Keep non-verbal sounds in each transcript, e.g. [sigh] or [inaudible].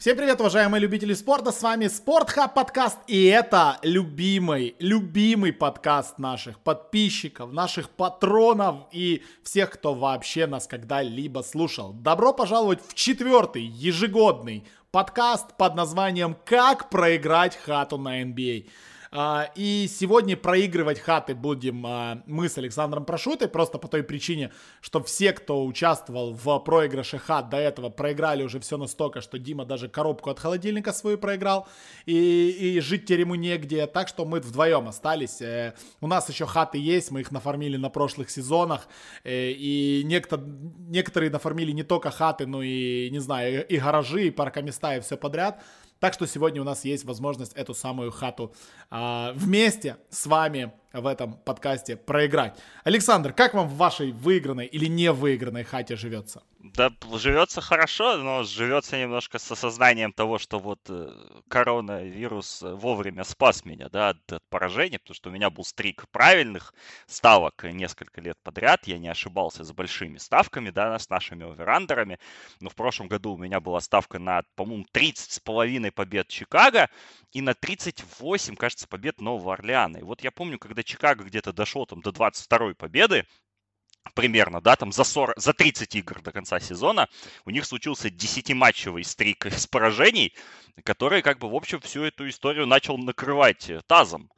Всем привет, уважаемые любители спорта, с вами Спортхаб подкаст, и это любимый, любимый подкаст наших подписчиков, наших патронов и всех, кто вообще нас когда-либо слушал. Добро пожаловать в четвертый ежегодный подкаст под названием «Как проиграть хату на NBA». А, и сегодня проигрывать хаты будем а, мы с Александром Прошутой, просто по той причине, что все, кто участвовал в проигрыше хат до этого, проиграли уже все настолько, что Дима даже коробку от холодильника свою проиграл, и, и жить теперь ему негде, так что мы вдвоем остались. Э, у нас еще хаты есть, мы их нафармили на прошлых сезонах, э, и некто, некоторые нафармили не только хаты, но и, не знаю, и гаражи, и паркоместа, и все подряд. Так что сегодня у нас есть возможность эту самую хату а, вместе с вами в этом подкасте проиграть. Александр, как вам в вашей выигранной или не выигранной хате живется? Да, живется хорошо, но живется немножко с осознанием того, что вот э, коронавирус вовремя спас меня, да, от, от поражения, потому что у меня был стрик правильных ставок несколько лет подряд, я не ошибался с большими ставками, да, с нашими оверандерами, но в прошлом году у меня была ставка на, по-моему, 30 с половиной побед Чикаго и на 38, кажется, побед Нового Орлеана. И вот я помню, когда Чикаго где-то дошел там до 22 победы, примерно, да, там за, 40, за 30 игр до конца сезона, у них случился 10-матчевый стрик с поражений, который как бы в общем всю эту историю начал накрывать тазом.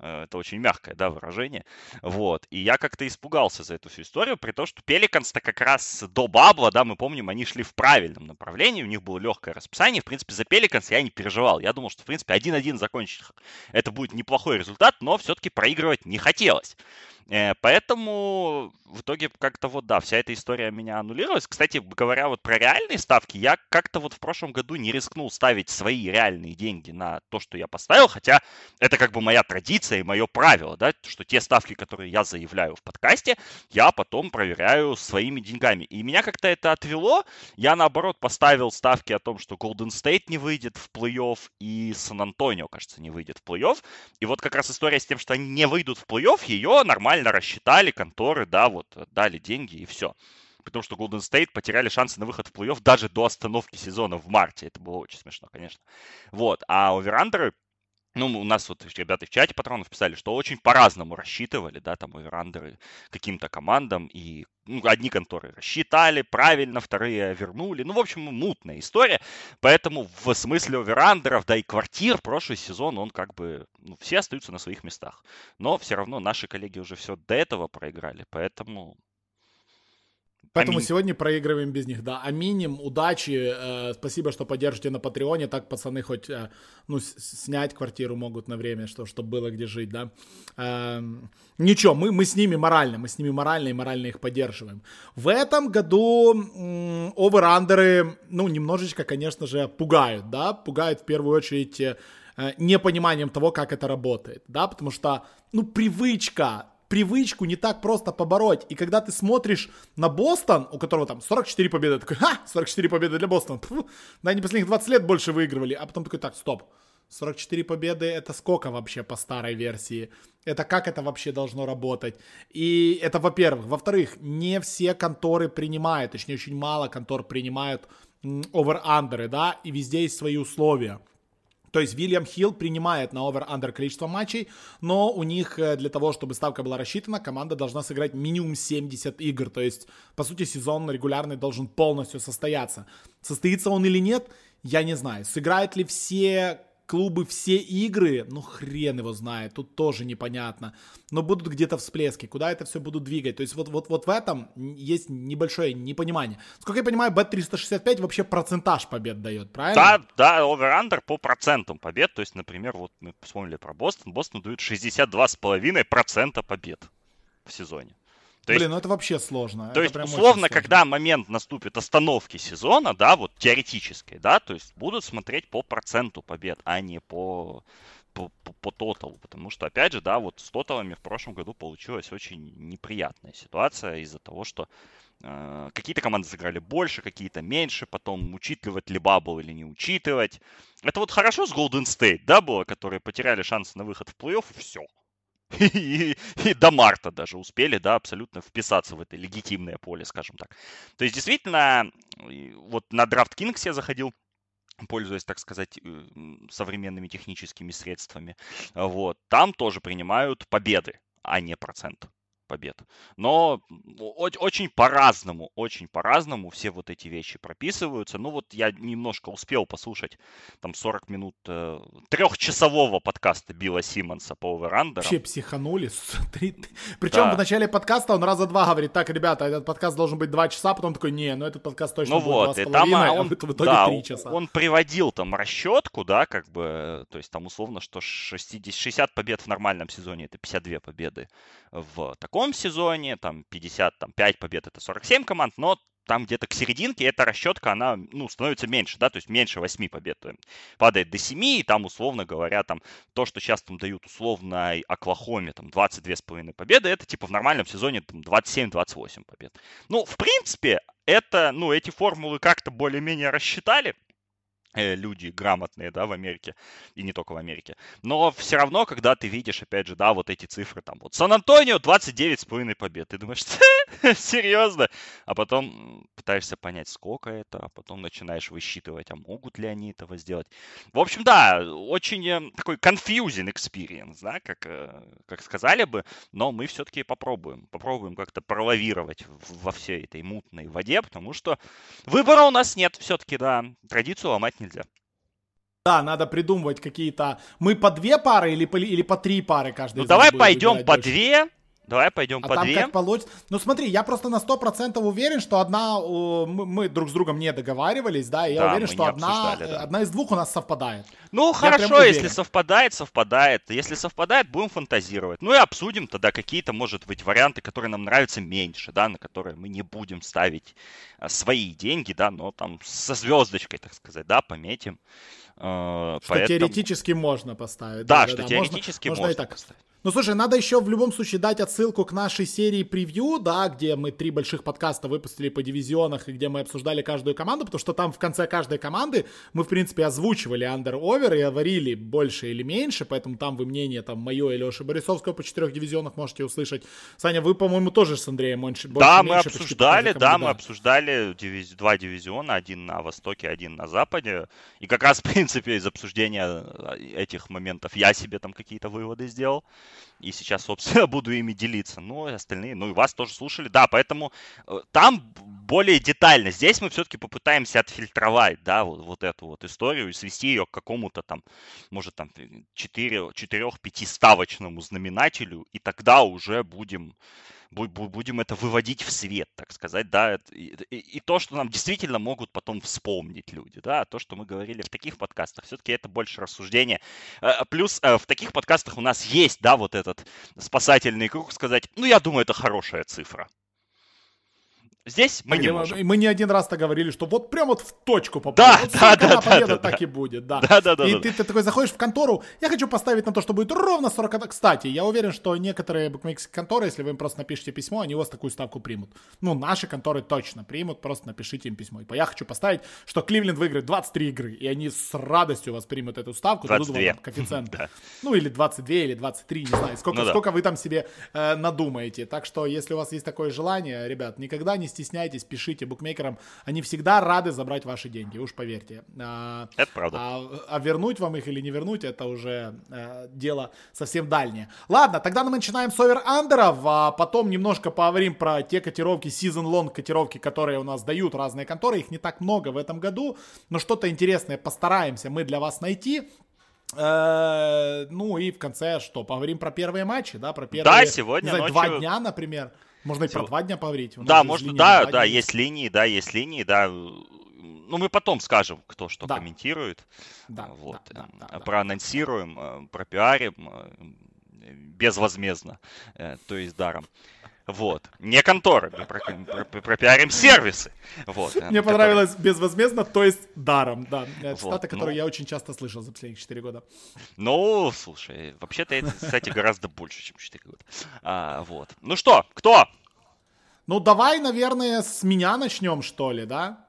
Э, это очень мягкое, да, выражение. Вот. И я как-то испугался за эту всю историю, при том, что Пеликанс-то как раз до Бабла, да, мы помним, они шли в правильном направлении, у них было легкое расписание. В принципе, за Пеликанс я не переживал. Я думал, что, в принципе, 1-1 закончить это будет неплохой результат, но все-таки проигрывать не хотелось. Э, поэтому в итоге как-то вот, да, вся эта история меня аннулировалась. Кстати, говоря вот про реальные ставки, я как-то вот в прошлом году не рискнул ставить свои реальные деньги на то, что я поставил, хотя это как бы моя традиция и мое правило, да, что те ставки, которые я заявляю в подкасте, я потом проверяю своими деньгами. И меня как-то это отвело. Я, наоборот, поставил ставки о том, что Golden State не выйдет в плей-офф и Сан-Антонио, кажется, не выйдет в плей-офф. И вот как раз история с тем, что они не выйдут в плей-офф, ее нормально нормально рассчитали, конторы, да, вот, дали деньги и все. Потому что Golden State потеряли шансы на выход в плей-офф даже до остановки сезона в марте. Это было очень смешно, конечно. Вот. А оверандеры, ну, у нас вот ребята в чате патронов писали, что очень по-разному рассчитывали, да, там оверандеры каким-то командам, и ну, одни конторы рассчитали правильно, вторые вернули. Ну, в общем, мутная история. Поэтому в смысле оверандеров, да и квартир, прошлый сезон, он как бы, ну, все остаются на своих местах. Но все равно наши коллеги уже все до этого проиграли, поэтому Поэтому Аминь. сегодня проигрываем без них, да. Аминим, удачи, э, спасибо, что поддержите на Патреоне, так пацаны хоть, э, ну, снять квартиру могут на время, что, чтобы было где жить, да. Э, ничего, мы, мы с ними морально, мы с ними морально и морально их поддерживаем. В этом году э, оверандеры, ну, немножечко, конечно же, пугают, да, пугают в первую очередь э, непониманием того, как это работает, да, потому что, ну, привычка привычку не так просто побороть. И когда ты смотришь на Бостон, у которого там 44 победы, такой, ха, 44 победы для Бостона. Фу, да, они последних 20 лет больше выигрывали. А потом такой, так, стоп. 44 победы это сколько вообще по старой версии? Это как это вообще должно работать? И это во-первых. Во-вторых, не все конторы принимают, точнее очень мало контор принимают over-under ы, да, и везде есть свои условия. То есть William Hill принимает на over-under количество матчей, но у них э, для того, чтобы ставка была рассчитана, команда должна сыграть минимум 70 игр. То есть, по сути, сезон регулярный должен полностью состояться. Состоится он или нет, я не знаю. Сыграют ли все клубы все игры, ну хрен его знает, тут тоже непонятно. Но будут где-то всплески, куда это все будут двигать. То есть вот, вот, вот в этом есть небольшое непонимание. Сколько я понимаю, Bet365 вообще процентаж побед дает, правильно? Да, да, over-under по процентам побед. То есть, например, вот мы вспомнили про Бостон. Бостон дает 62,5% побед в сезоне. То Блин, есть, ну это вообще сложно. То это есть, условно, когда момент наступит остановки сезона, да, вот теоретической, да, то есть будут смотреть по проценту побед, а не по по, по, по тоталу, потому что, опять же, да, вот с тоталами в прошлом году получилась очень неприятная ситуация из-за того, что э, какие-то команды сыграли больше, какие-то меньше, потом учитывать ли бабл или не учитывать. Это вот хорошо с Golden State, да, было, которые потеряли шансы на выход в плей-офф, и все. И, и до марта даже успели, да, абсолютно вписаться в это легитимное поле, скажем так. То есть, действительно, вот на DraftKings я заходил, пользуясь, так сказать, э, современными техническими средствами. Вот. Там тоже принимают победы, а не процент побед. Но очень по-разному, очень по-разному все вот эти вещи прописываются. Ну вот я немножко успел послушать там 40 минут э, трехчасового подкаста Билла Симмонса по оверандерам. Вообще психанули. [laughs] Причем да. в начале подкаста он раза два говорит, так, ребята, этот подкаст должен быть два часа, потом такой, не, ну этот подкаст точно ну будет вот, два с половиной, а он, в итоге да, три часа. Он приводил там расчетку, да, как бы, то есть там условно, что 60, 60 побед в нормальном сезоне это 52 победы в таком сезоне, там 55 побед это 47 команд, но там где-то к серединке эта расчетка, она, ну, становится меньше, да, то есть меньше 8 побед, падает до 7, и там, условно говоря, там, то, что сейчас там дают условно Оклахоме, там, 22,5 победы, это, типа, в нормальном сезоне, там, 27-28 побед. Ну, в принципе, это, ну, эти формулы как-то более-менее рассчитали, Э, люди грамотные, да, в Америке, и не только в Америке. Но все равно, когда ты видишь, опять же, да, вот эти цифры, там, вот Сан-Антонио 29,5 побед, ты думаешь, серьезно? А потом пытаешься понять, сколько это, а потом начинаешь высчитывать, а могут ли они этого сделать. В общем, да, очень э, такой confusing experience, да, как, э, как сказали бы, но мы все-таки попробуем, попробуем как-то пролавировать во всей этой мутной воде, потому что выбора у нас нет все-таки, да, традицию ломать нельзя. Да, надо придумывать какие-то... Мы по две пары или по, или по три пары каждый Ну давай пойдем по больше. две, Давай пойдем а по там две. как получится. Ну смотри, я просто на сто процентов уверен, что одна... Мы, друг с другом не договаривались, да, и я да, уверен, что одна, да. одна из двух у нас совпадает. Ну я хорошо, если совпадает, совпадает. Если совпадает, будем фантазировать. Ну и обсудим тогда какие-то, может быть, варианты, которые нам нравятся меньше, да, на которые мы не будем ставить а, свои деньги, да, но там со звездочкой, так сказать, да, пометим. Что Поэтому... теоретически можно поставить. Да, да что да, теоретически можно, можно, можно и так. поставить. Ну, слушай, надо еще в любом случае дать отсылку к нашей серии превью, да, где мы три больших подкаста выпустили по дивизионах и где мы обсуждали каждую команду, потому что там в конце каждой команды мы, в принципе, озвучивали under-over и говорили больше или меньше, поэтому там вы мнение, там, мое и Леши Борисовского по четырех дивизионах можете услышать. Саня, вы, по-моему, тоже с Андреем больше, Да, мы меньше, обсуждали, да, да, мы обсуждали дивиз... два дивизиона, один на востоке, один на западе, и как раз, [laughs] в принципе, из обсуждения этих моментов я себе там какие-то выводы сделал. И сейчас, собственно, [laughs] буду ими делиться. Ну, и остальные, ну и вас тоже слушали. Да, поэтому э, там более детально. Здесь мы все-таки попытаемся отфильтровать, да, вот, вот эту вот историю и свести ее к какому-то там, может, там, 4-5 ставочному знаменателю. И тогда уже будем будем это выводить в свет, так сказать, да, и, и, то, что нам действительно могут потом вспомнить люди, да, то, что мы говорили в таких подкастах, все-таки это больше рассуждение. Э, плюс э, в таких подкастах у нас есть, да, вот этот спасательный круг, сказать, ну, я думаю, это хорошая цифра. Здесь мы не можем. Мы не один раз-то говорили, что вот прям вот в точку попадет. Да, вот да, да, победа да, так да. и будет, да. Да, да, да. И да, ты, ты такой заходишь в контору, я хочу поставить на то, что будет ровно 40. Кстати, я уверен, что некоторые букмекерские конторы, если вы им просто напишите письмо, они у вас такую ставку примут. Ну, наши конторы точно примут, просто напишите им письмо. И я хочу поставить, что Кливленд выиграет 23 игры, и они с радостью вас примут эту ставку, 22. дадут вам коэффициент. [laughs] да. Ну, или 22, или 23, не знаю, сколько, ну, сколько да. вы там себе э, надумаете. Так что, если у вас есть такое желание, ребят, никогда не стесняйтесь, пишите букмекерам, они всегда рады забрать ваши деньги, уж поверьте. А, это правда. А, а вернуть вам их или не вернуть, это уже а, дело совсем дальнее. Ладно, тогда мы начинаем с over-under ов, а потом немножко поговорим про те котировки, season-long котировки, которые у нас дают разные конторы. Их не так много в этом году, но что-то интересное постараемся мы для вас найти. Э, ну и в конце что, поговорим про первые матчи, да, про первые да, сегодня знаю, ночью... два дня, например. Можно и про два дня поговорить. Да, может, да, да, есть линии, да, есть линии, да. Ну, мы потом скажем, кто что да. комментирует. Да, вот. Да, да, да, Проанонсируем, да. пропиарим безвозмездно, э, то есть даром. Вот. Не конторы, мы пропиарим сервисы. Вот. Э, Мне понравилось безвозмездно, то есть даром, да. Вот, цитата, которую ну... я очень часто слышал за последние 4 года. Ну, слушай, вообще-то это, кстати, гораздо больше, чем 4 года. А, вот. Ну что, кто? Ну, давай, наверное, с меня начнем, что ли, да?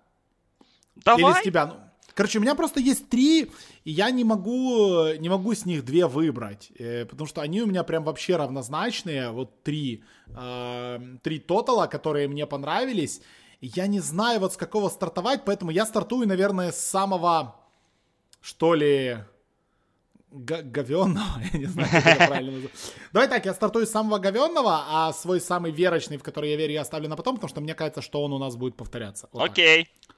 Давай. Или с тебя. Ну, короче, у меня просто есть три, и я не могу, не могу с них две выбрать, э, потому что они у меня прям вообще равнозначные. Вот три, э, три тотала, которые мне понравились. Я не знаю, вот с какого стартовать, поэтому я стартую, наверное, с самого что ли, говенного, [laughs] я не знаю, как это правильно называется. Давай так, я стартую с самого говенного, а свой самый верочный, в который я верю, я оставлю на потом, потому что мне кажется, что он у нас будет повторяться. Вот Окей. Так.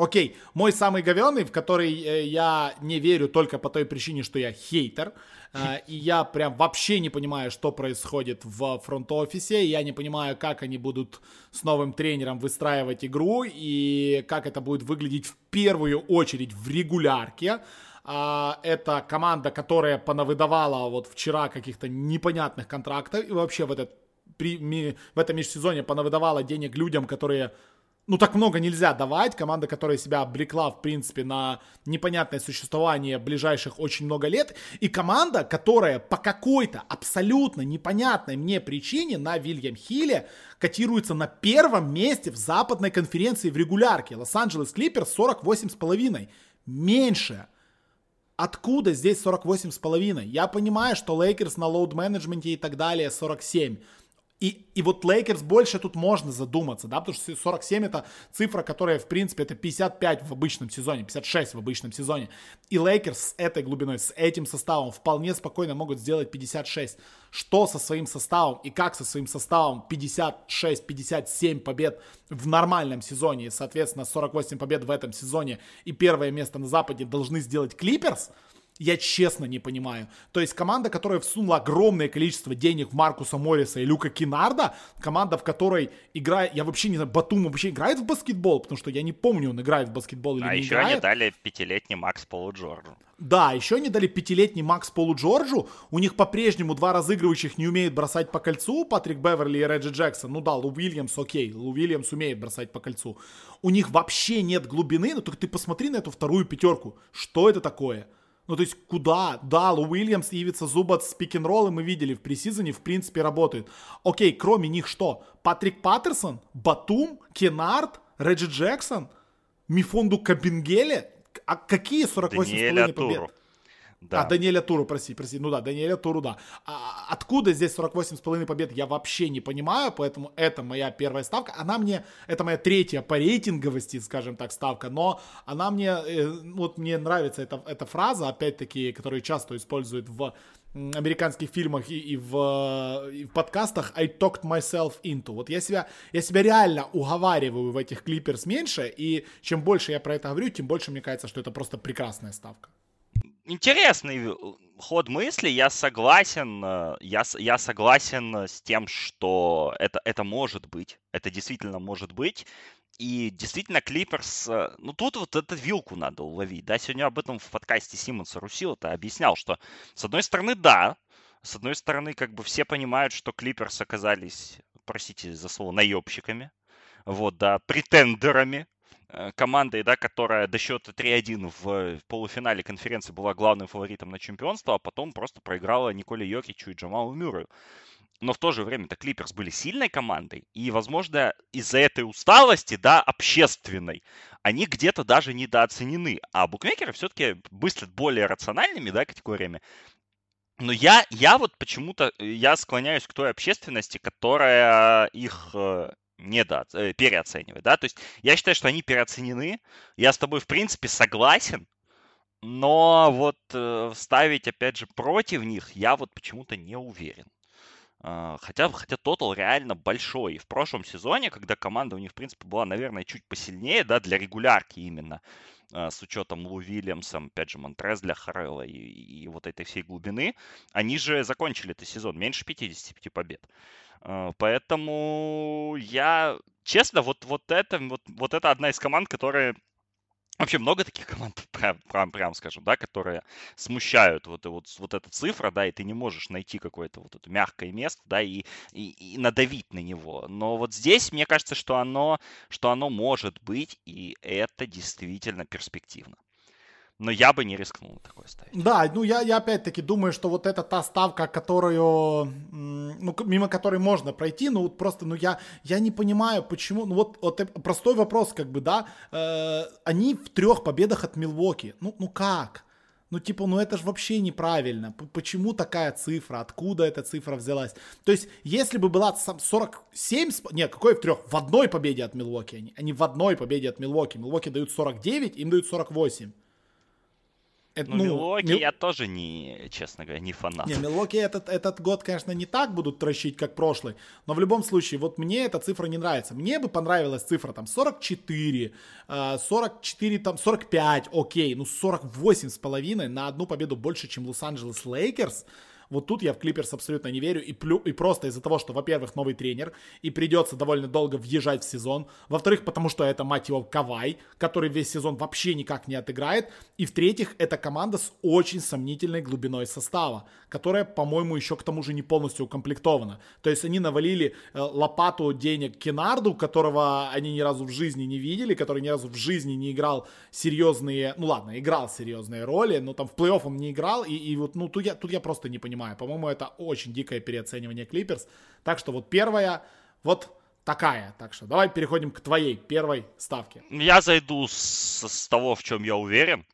Окей, мой самый говенный, в который э, я не верю только по той причине, что я хейтер, э, и я прям вообще не понимаю, что происходит в фронт-офисе, я не понимаю, как они будут с новым тренером выстраивать игру, и как это будет выглядеть в первую очередь в регулярке, а, это команда, которая понавыдавала вот вчера каких-то непонятных контрактов и вообще в, этот, при, ми, в этом межсезоне понавыдавала денег людям, которые ну, так много нельзя давать. Команда, которая себя облекла, в принципе, на непонятное существование ближайших очень много лет. И команда, которая по какой-то абсолютно непонятной мне причине на Вильям Хилле котируется на первом месте в западной конференции в регулярке. Лос-Анджелес Клиперс 48,5. Меньше. Откуда здесь 48,5? Я понимаю, что Лейкерс на load management е и так далее 47. И, и вот Лейкерс больше тут можно задуматься, да, потому что 47 это цифра, которая, в принципе, это 55 в обычном сезоне, 56 в обычном сезоне. И Лейкерс с этой глубиной, с этим составом вполне спокойно могут сделать 56. Что со своим составом и как со своим составом 56-57 побед в нормальном сезоне, и, соответственно, 48 побед в этом сезоне и первое место на Западе должны сделать Клиперс – я честно не понимаю. То есть команда, которая всунула огромное количество денег в Маркуса Морриса и Люка Кинарда, команда, в которой играет, я вообще не знаю, Батум вообще играет в баскетбол, потому что я не помню, он играет в баскетбол или а не играет. А еще они дали пятилетний Макс Полу Джорджу. Да, еще они дали пятилетний Макс Полу Джорджу. У них по-прежнему два разыгрывающих не умеют бросать по кольцу. Патрик Беверли и Реджи Джексон. Ну да, Лу Уильямс окей. Лу Уильямс умеет бросать по кольцу. У них вообще нет глубины. Ну только ты посмотри на эту вторую пятерку. Что это такое? Ну, то есть, куда? Да, Лу Уильямс и Ивица Зубат с пик роллы мы видели в пресизоне, в принципе, работают. Окей, кроме них что? Патрик Паттерсон, Батум, Кенард, Реджи Джексон, Мифонду Кабингеле? А какие 48,5 побед? Да. А, Даниэля Туру, прости, прости. Ну да, Даниэля Туру, да. А, откуда здесь 48,5 побед, я вообще не понимаю, поэтому это моя первая ставка. Она мне, это моя третья по рейтинговости, скажем так, ставка, но она мне, э, вот мне нравится эта, эта фраза, опять-таки, которую часто используют в американских фильмах и, и, в, и в подкастах I talked myself into. Вот я себя, я себя реально уговариваю в этих клиперс меньше, и чем больше я про это говорю, тем больше мне кажется, что это просто прекрасная ставка интересный ход мысли. Я согласен, э, я, я согласен с тем, что это, это может быть. Это действительно может быть. И действительно, Клиперс, э, ну тут вот эту вилку надо уловить, да, сегодня об этом в подкасте Симмонса Русила-то объяснял, что с одной стороны, да, с одной стороны, как бы все понимают, что Клиперс оказались, простите за слово, наебщиками, вот, да, претендерами Э, командой, да, которая до счета 3-1 в полуфинале конференции была главным фаворитом на чемпионство, а потом просто проиграла Николе Йокичу и Джамалу Мюррею. Но в то же время-то Клиперс были сильной командой, и, возможно, из-за этой усталости, да, общественной, они где-то даже недооценены. А букмекеры все-таки мыслят более рациональными, да, категориями. Но я, я вот почему-то, я склоняюсь к той общественности, которая их э, недо, э, переоценивать, да, то есть я считаю, что они переоценены, я с тобой в принципе согласен, но вот э, ставить, опять же, против них я вот почему-то не уверен. Uh, хотя, хотя тотал реально большой. И в прошлом сезоне, когда команда у них, в принципе, была, наверное, чуть посильнее, да, для регулярки именно, с учетом Лу Вильямсом, опять же, Монтрез для Харрелла и, и вот этой всей глубины, они же закончили этот сезон меньше 55 побед. А, поэтому я, честно, вот, вот, это, вот, вот это одна из команд, которая Вообще много таких команд, [laughs] прям, прям, прям скажем, да, которые смущают вот, вот, вот эта цифра, да, и ты не можешь найти какое-то вот это мягкое место, да, и, и, и надавить на него. Но вот здесь, мне кажется, что оно, что оно может быть, и это действительно перспективно но я бы не рискнул такое ставить. Да, ну я, я опять-таки думаю, что вот это та ставка, которую, ну, мимо которой можно пройти, ну вот просто, ну я, я не понимаю, почему, ну вот, вот простой вопрос, как бы, да, э, они в трех победах от Милвоки, ну, ну как? Ну, типа, ну это же вообще неправильно. Почему такая цифра? Откуда эта цифра взялась? То есть, если бы была 47... Нет, какой в трех? В одной победе от Милвоки они. Они в одной победе от Милвоки. Милвоки дают 49, им дают 48. Это, ну, Милоки Мил... я тоже не, честно говоря, не фанат. Не, Милуоки этот, этот год, конечно, не так будут трощить, как прошлый, но в любом случае, вот мне эта цифра не нравится. Мне бы понравилась цифра там 44, 44, там 45, окей, ну 48 с половиной на одну победу больше, чем Лос-Анджелес Лейкерс. Вот тут я в Клиперс абсолютно не верю. И, плю, и просто из-за того, что, во-первых, новый тренер, и придется довольно долго въезжать в сезон. Во-вторых, потому что это, мать его, Кавай, который весь сезон вообще никак не отыграет. И в-третьих, это команда с очень сомнительной глубиной состава, которая, по-моему, еще к тому же не полностью укомплектована. То есть они навалили э, лопату денег Кенарду, которого они ни разу в жизни не видели, который ни разу в жизни не играл серьезные, ну ладно, играл серьезные роли, но там в плей-офф он не играл, и, и вот, ну, тут я, тут я просто не понимаю понимаю. По-моему, это очень дикое переоценивание Клиперс. Так что вот первая, вот такая. Так что давай переходим к твоей первой ставке. Я зайду с, с того, в чем я уверен.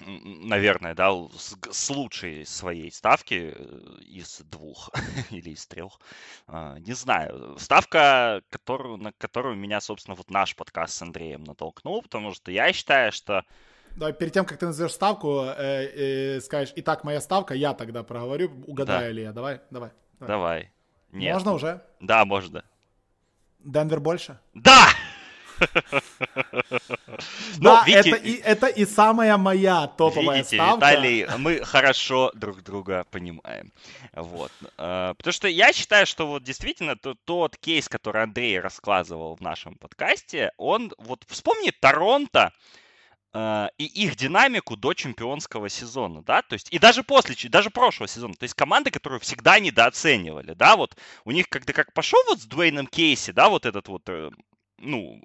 Наверное, да, с, с лучшей своей ставки э, из двух [laughs] или из трех. А, не знаю. Ставка, которую, на которую меня, собственно, вот наш подкаст с Андреем натолкнул, потому что я считаю, что Давай, перед тем, как ты назовешь ставку, э, э, скажешь, итак, моя ставка, я тогда проговорю, угадаю да. ли я. Давай, давай. Давай. давай. Нет. Можно уже? Да, можно. Денвер больше? Да! [laughs] Да, это, и, это и самая моя топовая видите, ставка. Виталий, мы хорошо друг друга понимаем. Вот. Э, потому что я считаю, что вот действительно тот, кейс, который Андрей рассказывал в нашем подкасте, он вот вспомни Торонто, и их динамику до чемпионского сезона, да, то есть и даже после, даже прошлого сезона, то есть команды, которые всегда недооценивали, да, вот у них когда как пошел вот с Дуэйном Кейси, да, вот этот вот, э, ну,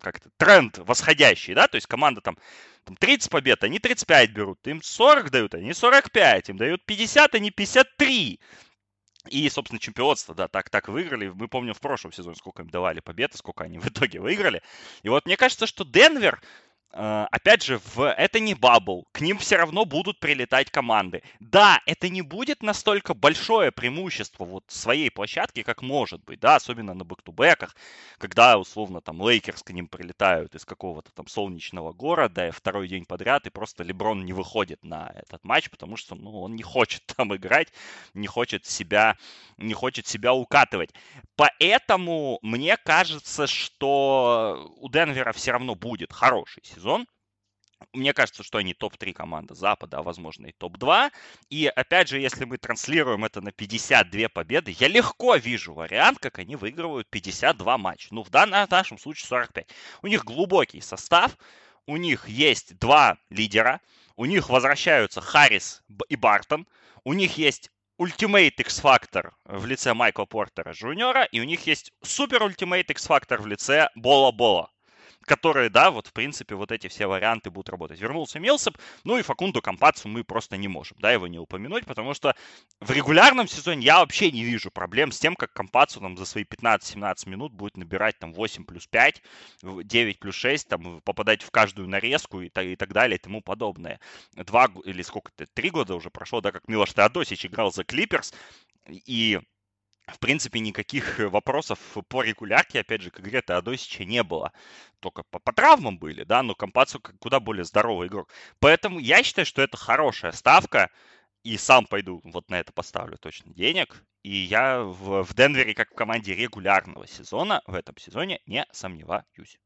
как-то тренд восходящий, да, то есть команда там, там 30 побед, они 35 берут, им 40 дают, они 45, им дают 50, они 53, и, собственно, чемпионство, да, так, так выиграли. Мы помним в прошлом сезоне, сколько им давали победы, сколько они в итоге выиграли. И вот мне кажется, что Денвер, Э, опять же, в, это не bubble, к ним все равно будут прилетать команды. Да, это не будет настолько большое преимущество вот своей площадки, как может быть, да, особенно на back-to-back ах, когда, условно, там, Лейкерс к ним прилетают из какого-то там солнечного города, второй день подряд, и просто Леброн не выходит на этот матч, потому что, ну, он не хочет [laughs] там играть, не хочет себя, не хочет себя укатывать. Поэтому мне кажется, что у Денвера все равно будет хороший сезон сезон. Мне кажется, что они топ-3 команда Запада, а возможно и топ-2. И опять же, если мы транслируем это на 52 победы, я легко вижу вариант, как они выигрывают 52 матча. Ну, в данном в нашем случае 45. У них глубокий состав, у них есть два лидера, у них возвращаются Харрис и Бартон, у них есть Ultimate X-Factor в лице Майкла Портера Джуниора, и у них есть Супер Ultimate X-Factor в лице Бола Бола которые, да, вот в принципе вот эти все варианты будут работать. Вернулся Милсап, ну и Факунду Компацу мы просто не можем, да, его не упомянуть, потому что в регулярном сезоне я вообще не вижу проблем с тем, как Компацу там за свои 15-17 минут будет набирать там 8 плюс 5, 9 плюс 6, там попадать в каждую нарезку и, и так далее и тому подобное. Два или сколько-то, три года уже прошло, да, как Милош Теодосич играл за Клиперс, и в принципе, никаких э, вопросов по регулярке, опять же, к игре Теодосича не было. Только по, по травмам были, да, но Компацу куда более здоровый игрок. Поэтому я считаю, что это хорошая ставка, и сам пойду вот на это поставлю точно денег. И я в, в Денвере, как в команде регулярного сезона, в этом сезоне не сомневаюсь.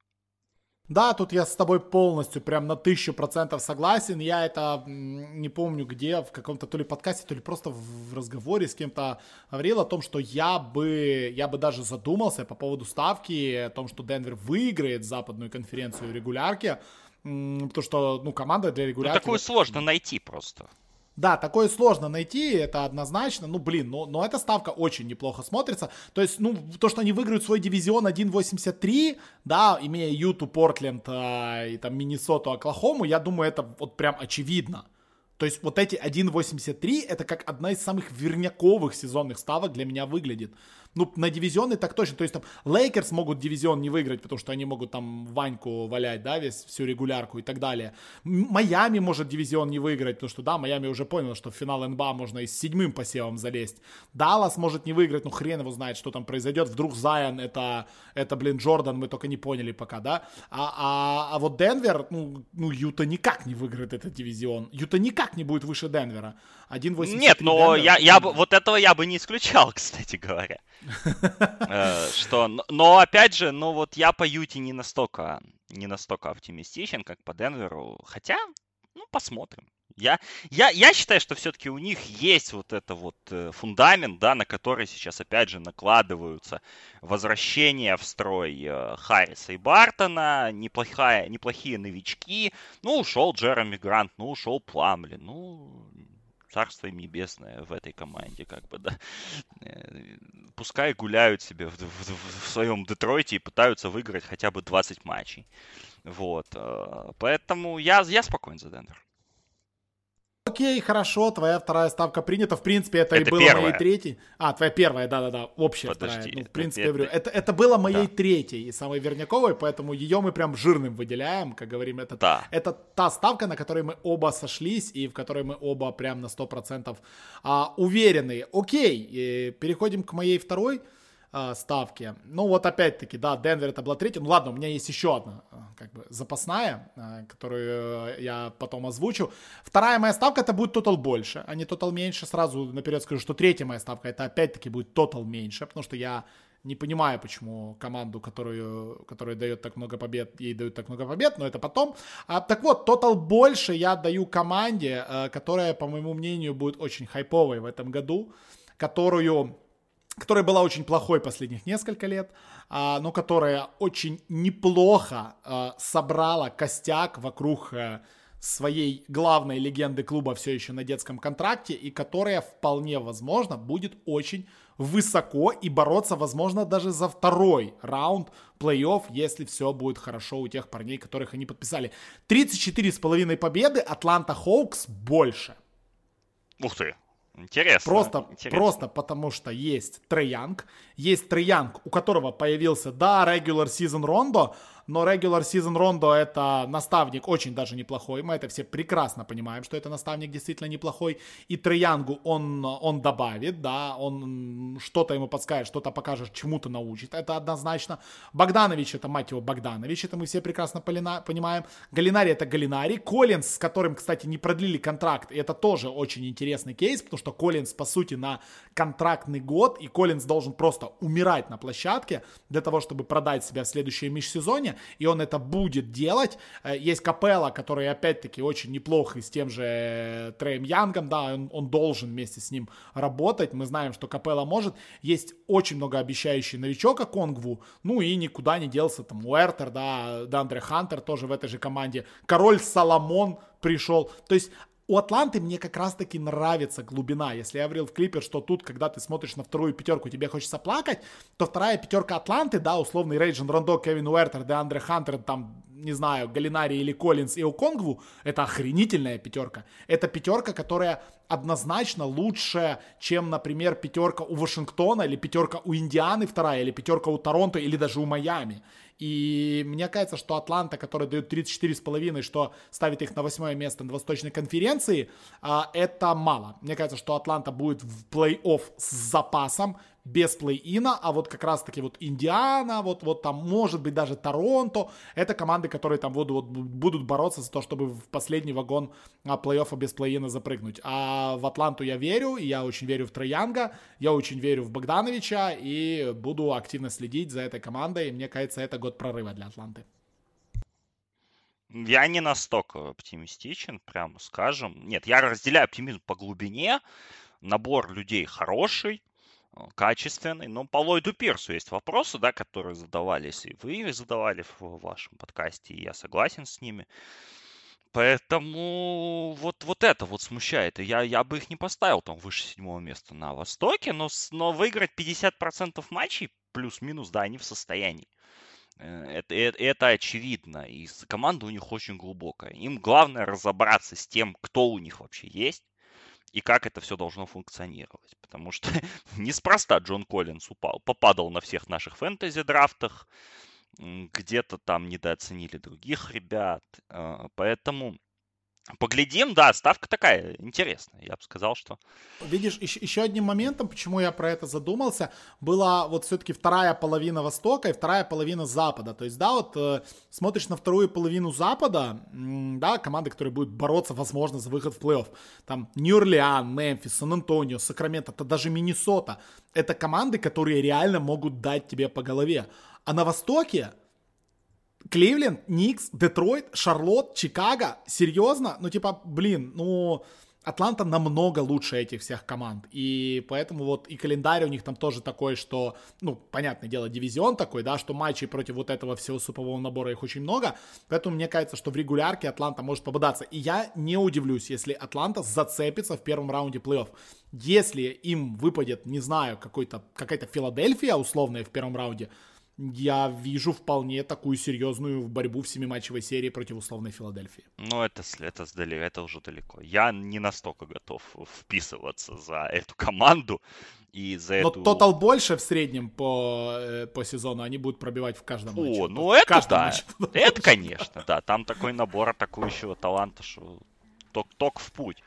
Да, тут я с тобой полностью прям на тысячу процентов согласен. Я это не помню где, в каком-то то ли подкасте, то ли просто в разговоре с кем-то говорил о том, что я бы, я бы даже задумался по поводу ставки, о том, что Денвер выиграет западную конференцию регулярки, потому что, ну, команда для ну, регулярки... Ну, такую сложно найти просто. Да, такое сложно найти, это однозначно. Ну, блин, но, но эта ставка очень неплохо смотрится. То есть, ну, то, что они выиграют свой дивизион 1.83, да, имея Юту, Портленд э, и там Миннесоту, Оклахому, я думаю, это вот прям очевидно. То есть вот эти 1.83 это как одна из самых верняковых сезонных ставок для меня выглядит. Ну, на дивизионы так точно. То есть там Лейкерс могут дивизион не выиграть, потому что они могут там Ваньку валять, да, весь всю регулярку и так далее. Майами может дивизион не выиграть, потому что, да, Майами уже понял, что в финал НБА можно и с седьмым посевом залезть. Даллас может не выиграть, ну хрен его знает, что там произойдет. Вдруг Зайон это, это блин, Джордан, мы только не поняли пока, да. А, а, а вот Денвер, ну, ну, Юта никак не выиграет этот дивизион. Юта никак не будет выше Денвера. 1.83 Нет, но я, я бы, вот этого я бы не исключал, [laughs] кстати говоря. [laughs] Э, что, но опять же, ну вот я по Юте не настолько, не настолько оптимистичен, как по Денверу. Хотя, ну, посмотрим. Я, я, я считаю, что все-таки у них есть вот это вот э, фундамент, да, на который сейчас опять же накладываются возвращение в строй э, Харриса и Бартона, неплохая, неплохие новички. Ну, ушел Джереми Грант, ну, ушел Пламли. Ну, царство им небесное в этой команде, как бы, да. Э, пускай гуляют себе в, в, в своем Детройте и пытаются выиграть хотя бы 20 матчей. Вот. Э, поэтому я, я спокоен за Денвер. Окей, хорошо, твоя вторая ставка принята. В принципе, это, это и было первая. моей третьей. А, твоя первая, да-да-да, общая Подожди, вторая. Ну, в принципе, это, я говорю, это, это было моей да. третьей и самой верняковой, поэтому ее мы прям жирным выделяем, как говорим. Это, да. это та ставка, на которой мы оба сошлись и в которой мы оба прям на 100% а, уверены. Окей, переходим к моей второй э, ставки. Ну вот опять-таки, да, Денвер это была третья. Ну ладно, у меня есть еще одна э, как бы запасная, э, которую я потом озвучу. Вторая моя ставка это будет тотал больше, а не тотал меньше. Сразу наперед скажу, что третья моя ставка это опять-таки будет тотал меньше, потому что я не понимаю, почему команду, которую, которая дает так много побед, ей дают так много побед, но это потом. А, так вот, тотал больше я даю команде, которая, по моему мнению, будет очень хайповой в этом году, которую которая была очень плохой последних несколько лет, а, но которая очень неплохо а, собрала костяк вокруг а, своей главной легенды клуба все еще на детском контракте и которая вполне возможно будет очень высоко и бороться, возможно, даже за второй раунд плей-офф, если все будет хорошо у тех парней, которых они подписали. 34,5 победы, Атланта Хоукс больше. Ух ты, Интересно. Просто, интересно. просто потому что есть Трей Янг, есть Трей Янг, у которого появился, да, regular season Рондо, но regular season Рондо это наставник очень даже неплохой, мы это все прекрасно понимаем, что это наставник действительно неплохой, и Трей Янгу он, он добавит, да, он что-то ему подскажет, что-то покажет, чему-то научит, это однозначно. Богданович это, мать его, Богданович, это мы все прекрасно понимаем. Галинари это Галинари, Коллинс, с которым, кстати, не продлили контракт, и это тоже очень интересный кейс, потому что Коллинс, по сути, на контрактный год, и Коллинс должен просто умирать на площадке для того, чтобы продать себя в следующем межсезонье, и он это будет делать. Э, есть Капелла, который, опять-таки, очень неплохо с тем же э, Трэем Янгом, да, он, он должен вместе с ним работать, мы знаем, что Капелла может. Есть очень многообещающий новичок Конгву, ну и никуда не делся там Уэртер, да, Дандре Хантер тоже в этой же команде, Король Соломон пришел. То есть у Атланты мне как раз-таки нравится глубина. Если я говорил в клипе, что тут, когда ты смотришь на вторую пятерку, тебе хочется плакать, то вторая пятерка Атланты, да, условный Рейджин Рондо, Кевин Уэртер, Деандре Хантер, там, не знаю, Галинари или Коллинз и Оконгву, это охренительная пятерка. Это пятерка, которая однозначно лучше, чем, например, пятерка у Вашингтона или пятерка у Индианы вторая, или пятерка у Торонто, или даже у Майами. И мне кажется, что Атланта, который дает 34,5, что ставит их на восьмое место на Восточной конференции, а, это мало. Мне кажется, что Атланта будет в плей-офф с запасом, без плей-ина, а вот как раз-таки вот Индиана, вот, вот там может быть даже Торонто, это команды, которые там вот, вот будут бороться за то, чтобы в последний вагон а, плей-оффа без плей-ина запрыгнуть. А в Атланту я верю, я очень верю в Троянга, я очень верю в Богдановича, и буду активно следить за этой командой, и мне кажется, это год прорыва для Атланты. Я не настолько оптимистичен, прямо скажем. Нет, я разделяю оптимизм по глубине. Набор людей хороший, качественный. Но по Ллойду Пирсу есть вопросы, да, которые задавались, и вы задавали в вашем подкасте, и я согласен с ними. Поэтому вот, вот это вот смущает. Я, я бы их не поставил там выше седьмого места на Востоке, но, но выиграть 50% матчей плюс-минус, да, они в состоянии. Это, это, это очевидно. И команда у них очень глубокая. Им главное разобраться с тем, кто у них вообще есть и как это все должно функционировать. Потому что [laughs] неспроста Джон Коллинс упал, попадал на всех наших фэнтези-драфтах, где-то там недооценили других ребят. А, поэтому Поглядим, да, ставка такая интересная. Я бы сказал, что... Видишь, еще, еще одним моментом, почему я про это задумался, была вот все-таки вторая половина Востока и вторая половина Запада. То есть, да, вот э, смотришь на вторую половину Запада, да, команды, которые будут бороться, возможно, за выход в плей-офф. Там Нью-Орлеан, Мемфис, Сан-Антонио, Сакраменто, это даже Миннесота. Это команды, которые реально могут дать тебе по голове. А на Востоке Кливленд, Никс, Детройт, Шарлотт, Чикаго. Серьезно? Ну, типа, блин, ну... Атланта намного лучше этих всех команд. И поэтому вот и календарь у них там тоже такой, что, ну, понятное дело, дивизион такой, да, что матчей против вот этого всего супового набора их очень много. Поэтому мне кажется, что в регулярке Атланта может попадаться. И я не удивлюсь, если Атланта зацепится в первом раунде плей-офф. Если им выпадет, не знаю, какой-то, какая-то Филадельфия условная в первом раунде, я вижу вполне такую серьезную борьбу в семиматчевой серии против условной Филадельфии. Ну, это, это, это уже далеко. Я не настолько готов вписываться за эту команду и за Но эту... тотал больше в среднем по, э, по сезону они будут пробивать в каждом О, матче. О, ну это да. Матче. Это, конечно, да. Там такой набор атакующего таланта, что ток-ток в путь.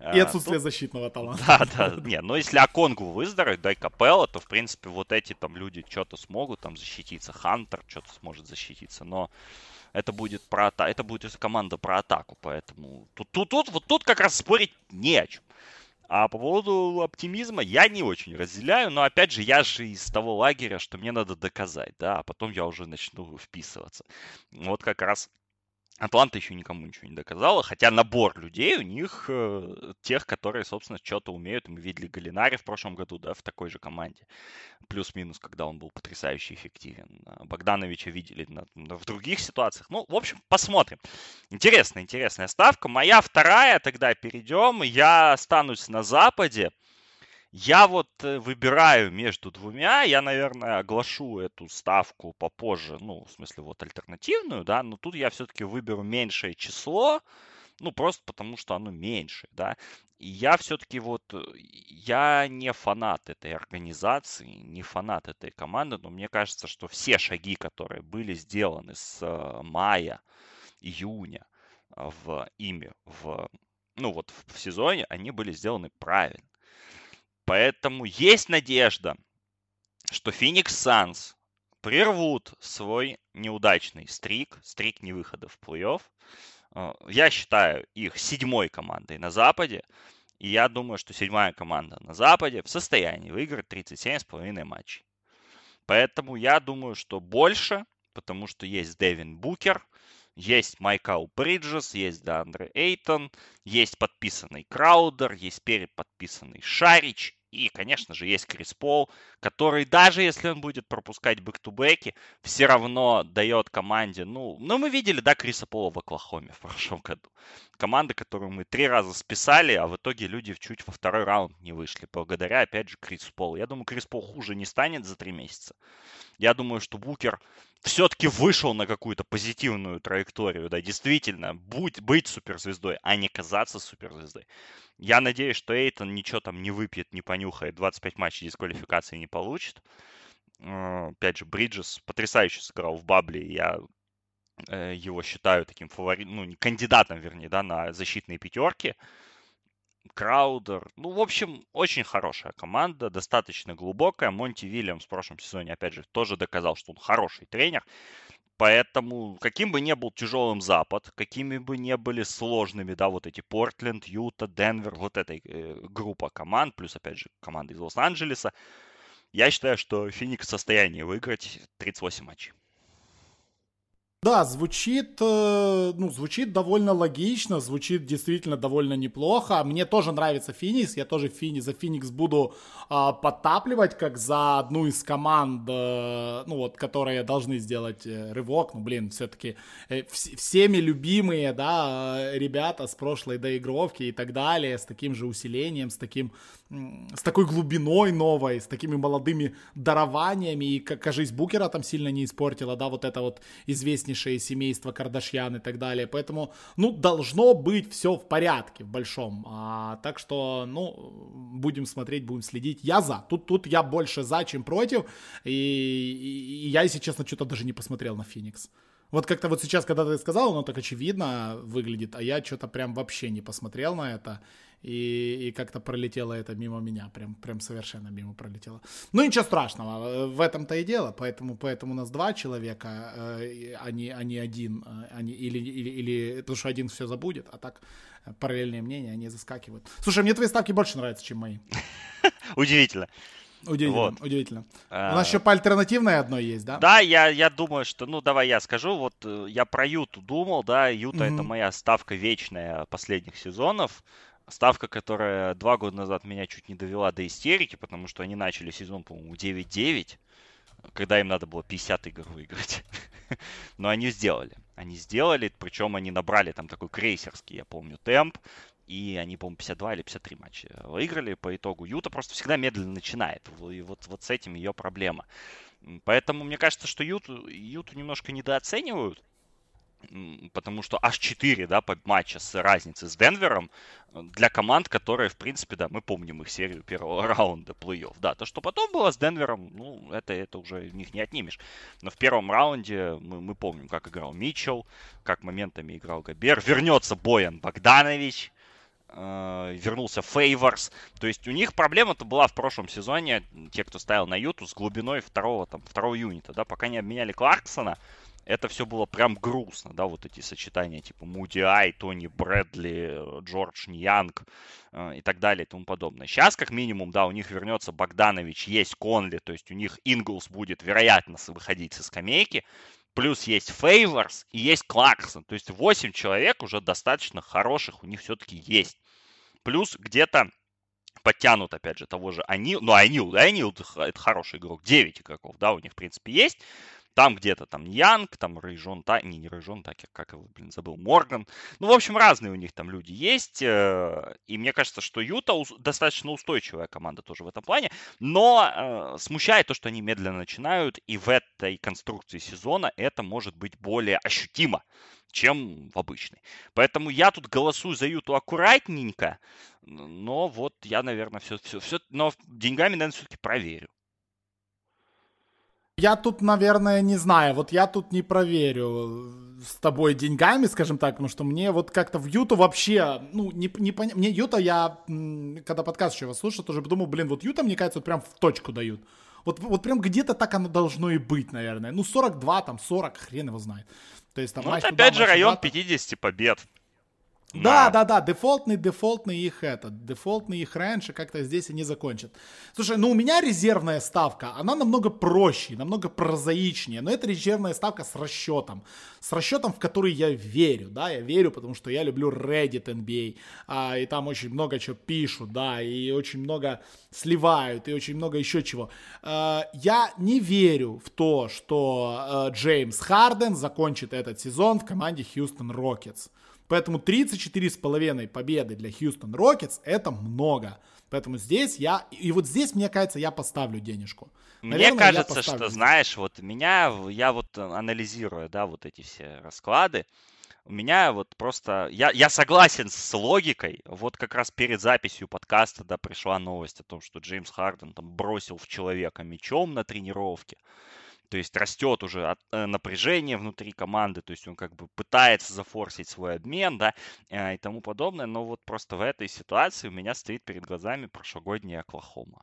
И отсутствие а, защитного таланта. [laughs] Да, да. Не, но если Аконгу выздоровеет, дай Капелла, то, в принципе, вот эти там люди что-то смогут там защититься. Хантер что-то сможет защититься, но это будет про атаку, это будет команда про атаку, поэтому тут, тут, тут, вот тут как раз спорить не о чем. А по поводу оптимизма я не очень разделяю, но опять же, я же из того лагеря, что мне надо доказать, да, а потом я уже начну вписываться. Вот как раз Атланта еще никому ничего не доказала, хотя набор людей у них э, тех, которые, собственно, что-то умеют. Мы видели Галинари в прошлом году, да, в такой же команде. Плюс-минус, когда он был потрясающе эффективен. Богдановича видели в других ситуациях. Ну, в общем, посмотрим. Интересная, интересная ставка. Моя вторая, тогда перейдем. Я останусь на Западе. Я вот э, выбираю между двумя, я, наверное, оглашу эту ставку попозже, ну, в смысле, вот альтернативную, да, но тут я все-таки выберу меньшее число, ну, просто потому что оно меньше, да. И я все-таки вот, э, я не фанат этой организации, не фанат этой команды, но мне кажется, что все шаги, которые были сделаны с э, мая, июня в ими, в, ну вот в сезоне, они были сделаны правильно. Поэтому есть надежда, что Феникс Санс прервут свой неудачный стрик, стрик невыхода в плей-офф. Э, я считаю их седьмой командой на Западе. И я думаю, что седьмая команда на Западе в состоянии выиграть 37,5 матчей. Поэтому я думаю, что больше, потому что есть Дэвин Букер, есть Микал Бриджес, есть Деандре Эйтон, есть подписанный Краудер, есть переподписанный Шарич, и, конечно же, есть Крис Пол, который даже если он будет пропускать back-to-back и, все равно дает команде, ну, ну, мы видели, да, Криса Пола в Оклахоме в прошлом году. Команда, которую мы три раза списали, а в итоге люди чуть во второй раунд не вышли, благодаря, опять же, Крису Полу. Я думаю, Крис Пол хуже не станет за три месяца. Я думаю, что Букер все-таки вышел на какую-то позитивную траекторию, да, действительно, будь, быть суперзвездой, а не казаться суперзвездой. Я надеюсь, что Эйтон ничего там не выпьет, не понюхает, 25 матчей дисквалификации не получит. Э, опять же, Бриджес потрясающе сыграл в Бабле, я его считаю таким фаворитом, ну, кандидатом, вернее, да, на защитные пятерки. Краудер. Ну, в общем, очень хорошая команда, достаточно глубокая. Монти Вильямс в прошлом сезоне, опять же, тоже доказал, что он хороший тренер. Поэтому, каким бы ни был тяжелым Запад, какими бы ни были сложными, да, вот эти Портленд, Юта, Денвер, вот эта э, группа команд, плюс, опять же, команда из Лос-Анджелеса, я считаю, что Феникс в состоянии выиграть 38 матчей. Да, звучит, э, ну, звучит довольно логично, звучит действительно довольно неплохо. Мне тоже нравится Феникс, я тоже Фини, за Феникс буду э, подтапливать, как за одну из команд, э, ну, вот, которые должны сделать э, рывок. Ну, блин, все-таки э, вс- всеми любимые, да, э, ребята с прошлой доигровки и так далее, с таким же усилением, с таким с такой глубиной новой, с такими молодыми дарованиями, и, кажись, Букера там сильно не испортила, да, вот это вот известнейшее семейство Кардашьян и так далее, поэтому, ну, должно быть все в порядке в большом, а, так что, ну, будем смотреть, будем следить, я за, тут, тут я больше за, чем против, и, и, и я, если честно, что-то даже не посмотрел на Феникс. Вот как-то вот сейчас, когда ты сказал, оно так очевидно выглядит, а я что-то прям вообще не посмотрел на это и, и как-то пролетело это мимо меня, прям, прям совершенно мимо пролетело. Ну ничего страшного, э, в этом-то и дело, поэтому, поэтому у нас два человека, э, а, не, а не один, а не, или, или, или, потому что один все забудет, а так э, параллельные мнения, они заскакивают. Слушай, мне твои ставки больше нравятся, чем мои. [laughs] Удивительно. Удивительно, вот. удивительно. А... У нас еще по альтернативной одной есть, да? Да, я, я думаю, что, ну, давай я скажу, вот я про Юту думал, да, Юта mm-hmm. это моя ставка вечная последних сезонов. Ставка, которая два года назад меня чуть не довела до истерики, потому что они начали сезон, по-моему, 9-9, когда им надо было 50 игр выиграть. [laughs] Но они сделали. Они сделали, причем они набрали там такой крейсерский, я помню, темп. И они, по-моему, 52 или 53 матча выиграли по итогу. Юта просто всегда медленно начинает. И вот, вот с этим ее проблема. Поэтому мне кажется, что Юту, Юту немножко недооценивают потому что аж 4 да, матча с разницей с Денвером э, для команд, которые, в принципе, да, мы помним их серию первого [laughs] раунда плей-офф. Да, то, что потом было с Денвером, ну, это, это уже в них не отнимешь. Но в первом раунде мы, мы помним, как играл Митчелл, как моментами играл Габер. Вернется Боян Богданович, э, вернулся Фейворс. То есть у них проблема-то была в прошлом сезоне, те, кто ставил на Юту, с глубиной второго, там, второго юнита, да, пока не обменяли Кларксона, это все было прям грустно, да, вот эти сочетания типа Муди Ай, Тони Брэдли, Джордж Ньянг э, и так далее и тому подобное. Сейчас, как минимум, да, у них вернется Богданович, есть Конли, то есть у них Инглс будет, вероятно, выходить со скамейки, плюс есть Фейворс и есть Кларксон, то есть 8 человек уже достаточно хороших у них все-таки есть. Плюс где-то подтянут, опять же, того же Анил, ну, Анил, да, Анил это хороший игрок, 9 игроков, да, у них, в принципе, есть. Там где-то там Янг, там Рейжон Так, не, не Рейжон Такер, как его, блин, забыл, Морган. Ну, в общем, разные у них там люди есть. Э, и мне кажется, что Юта достаточно устойчивая команда тоже в этом плане. Но э, смущает то, что они медленно начинают. И в этой конструкции сезона это может быть более ощутимо чем в обычной. Поэтому я тут голосую за Юту аккуратненько, но вот я, наверное, все, все, все, но деньгами, наверное, все-таки проверю. Я тут, наверное, не знаю, вот я тут не проверю с тобой деньгами, скажем так, потому что мне вот как-то в Юту вообще, ну, не, не поня... Мне Юта, я, когда подкаст еще вас слушал, тоже подумал, блин, вот Юта, мне кажется, вот прям в точку дают. Вот, вот прям где-то так оно должно и быть, наверное. Ну, 42, там, 40, хрен его знает. То есть там ну, матч это опять туда, же район 50 побед. Да, да, да, дефолтный, дефолтный их этот, дефолтный их раньше как-то здесь они закончат. Слушай, ну у меня резервная ставка, она намного проще, намного прозаичнее, но это резервная ставка с расчетом, с расчетом, в который я верю, да, я верю, потому что я люблю Reddit NBA, а, и там очень много чего пишут, да, и очень много сливают, и очень много еще чего. А, я не верю в то, что а, Джеймс Харден закончит этот сезон в команде Хьюстон Рокетс. Поэтому 34,5 победы для Хьюстон Рокетс это много. Поэтому здесь я, и вот здесь, мне кажется, я поставлю денежку. Наверное, мне кажется, что, знаешь, вот меня, я вот анализируя, да, вот эти все расклады, у меня вот просто, я, я согласен с логикой, вот как раз перед записью подкаста, да, пришла новость о том, что Джеймс Харден там бросил в человека мечом на тренировке. То есть растет уже от, э, напряжение внутри команды, то есть он как бы пытается зафорсить свой обмен, да, э, и тому подобное. Но вот просто в этой ситуации у меня стоит перед глазами прошлогодняя Оклахома.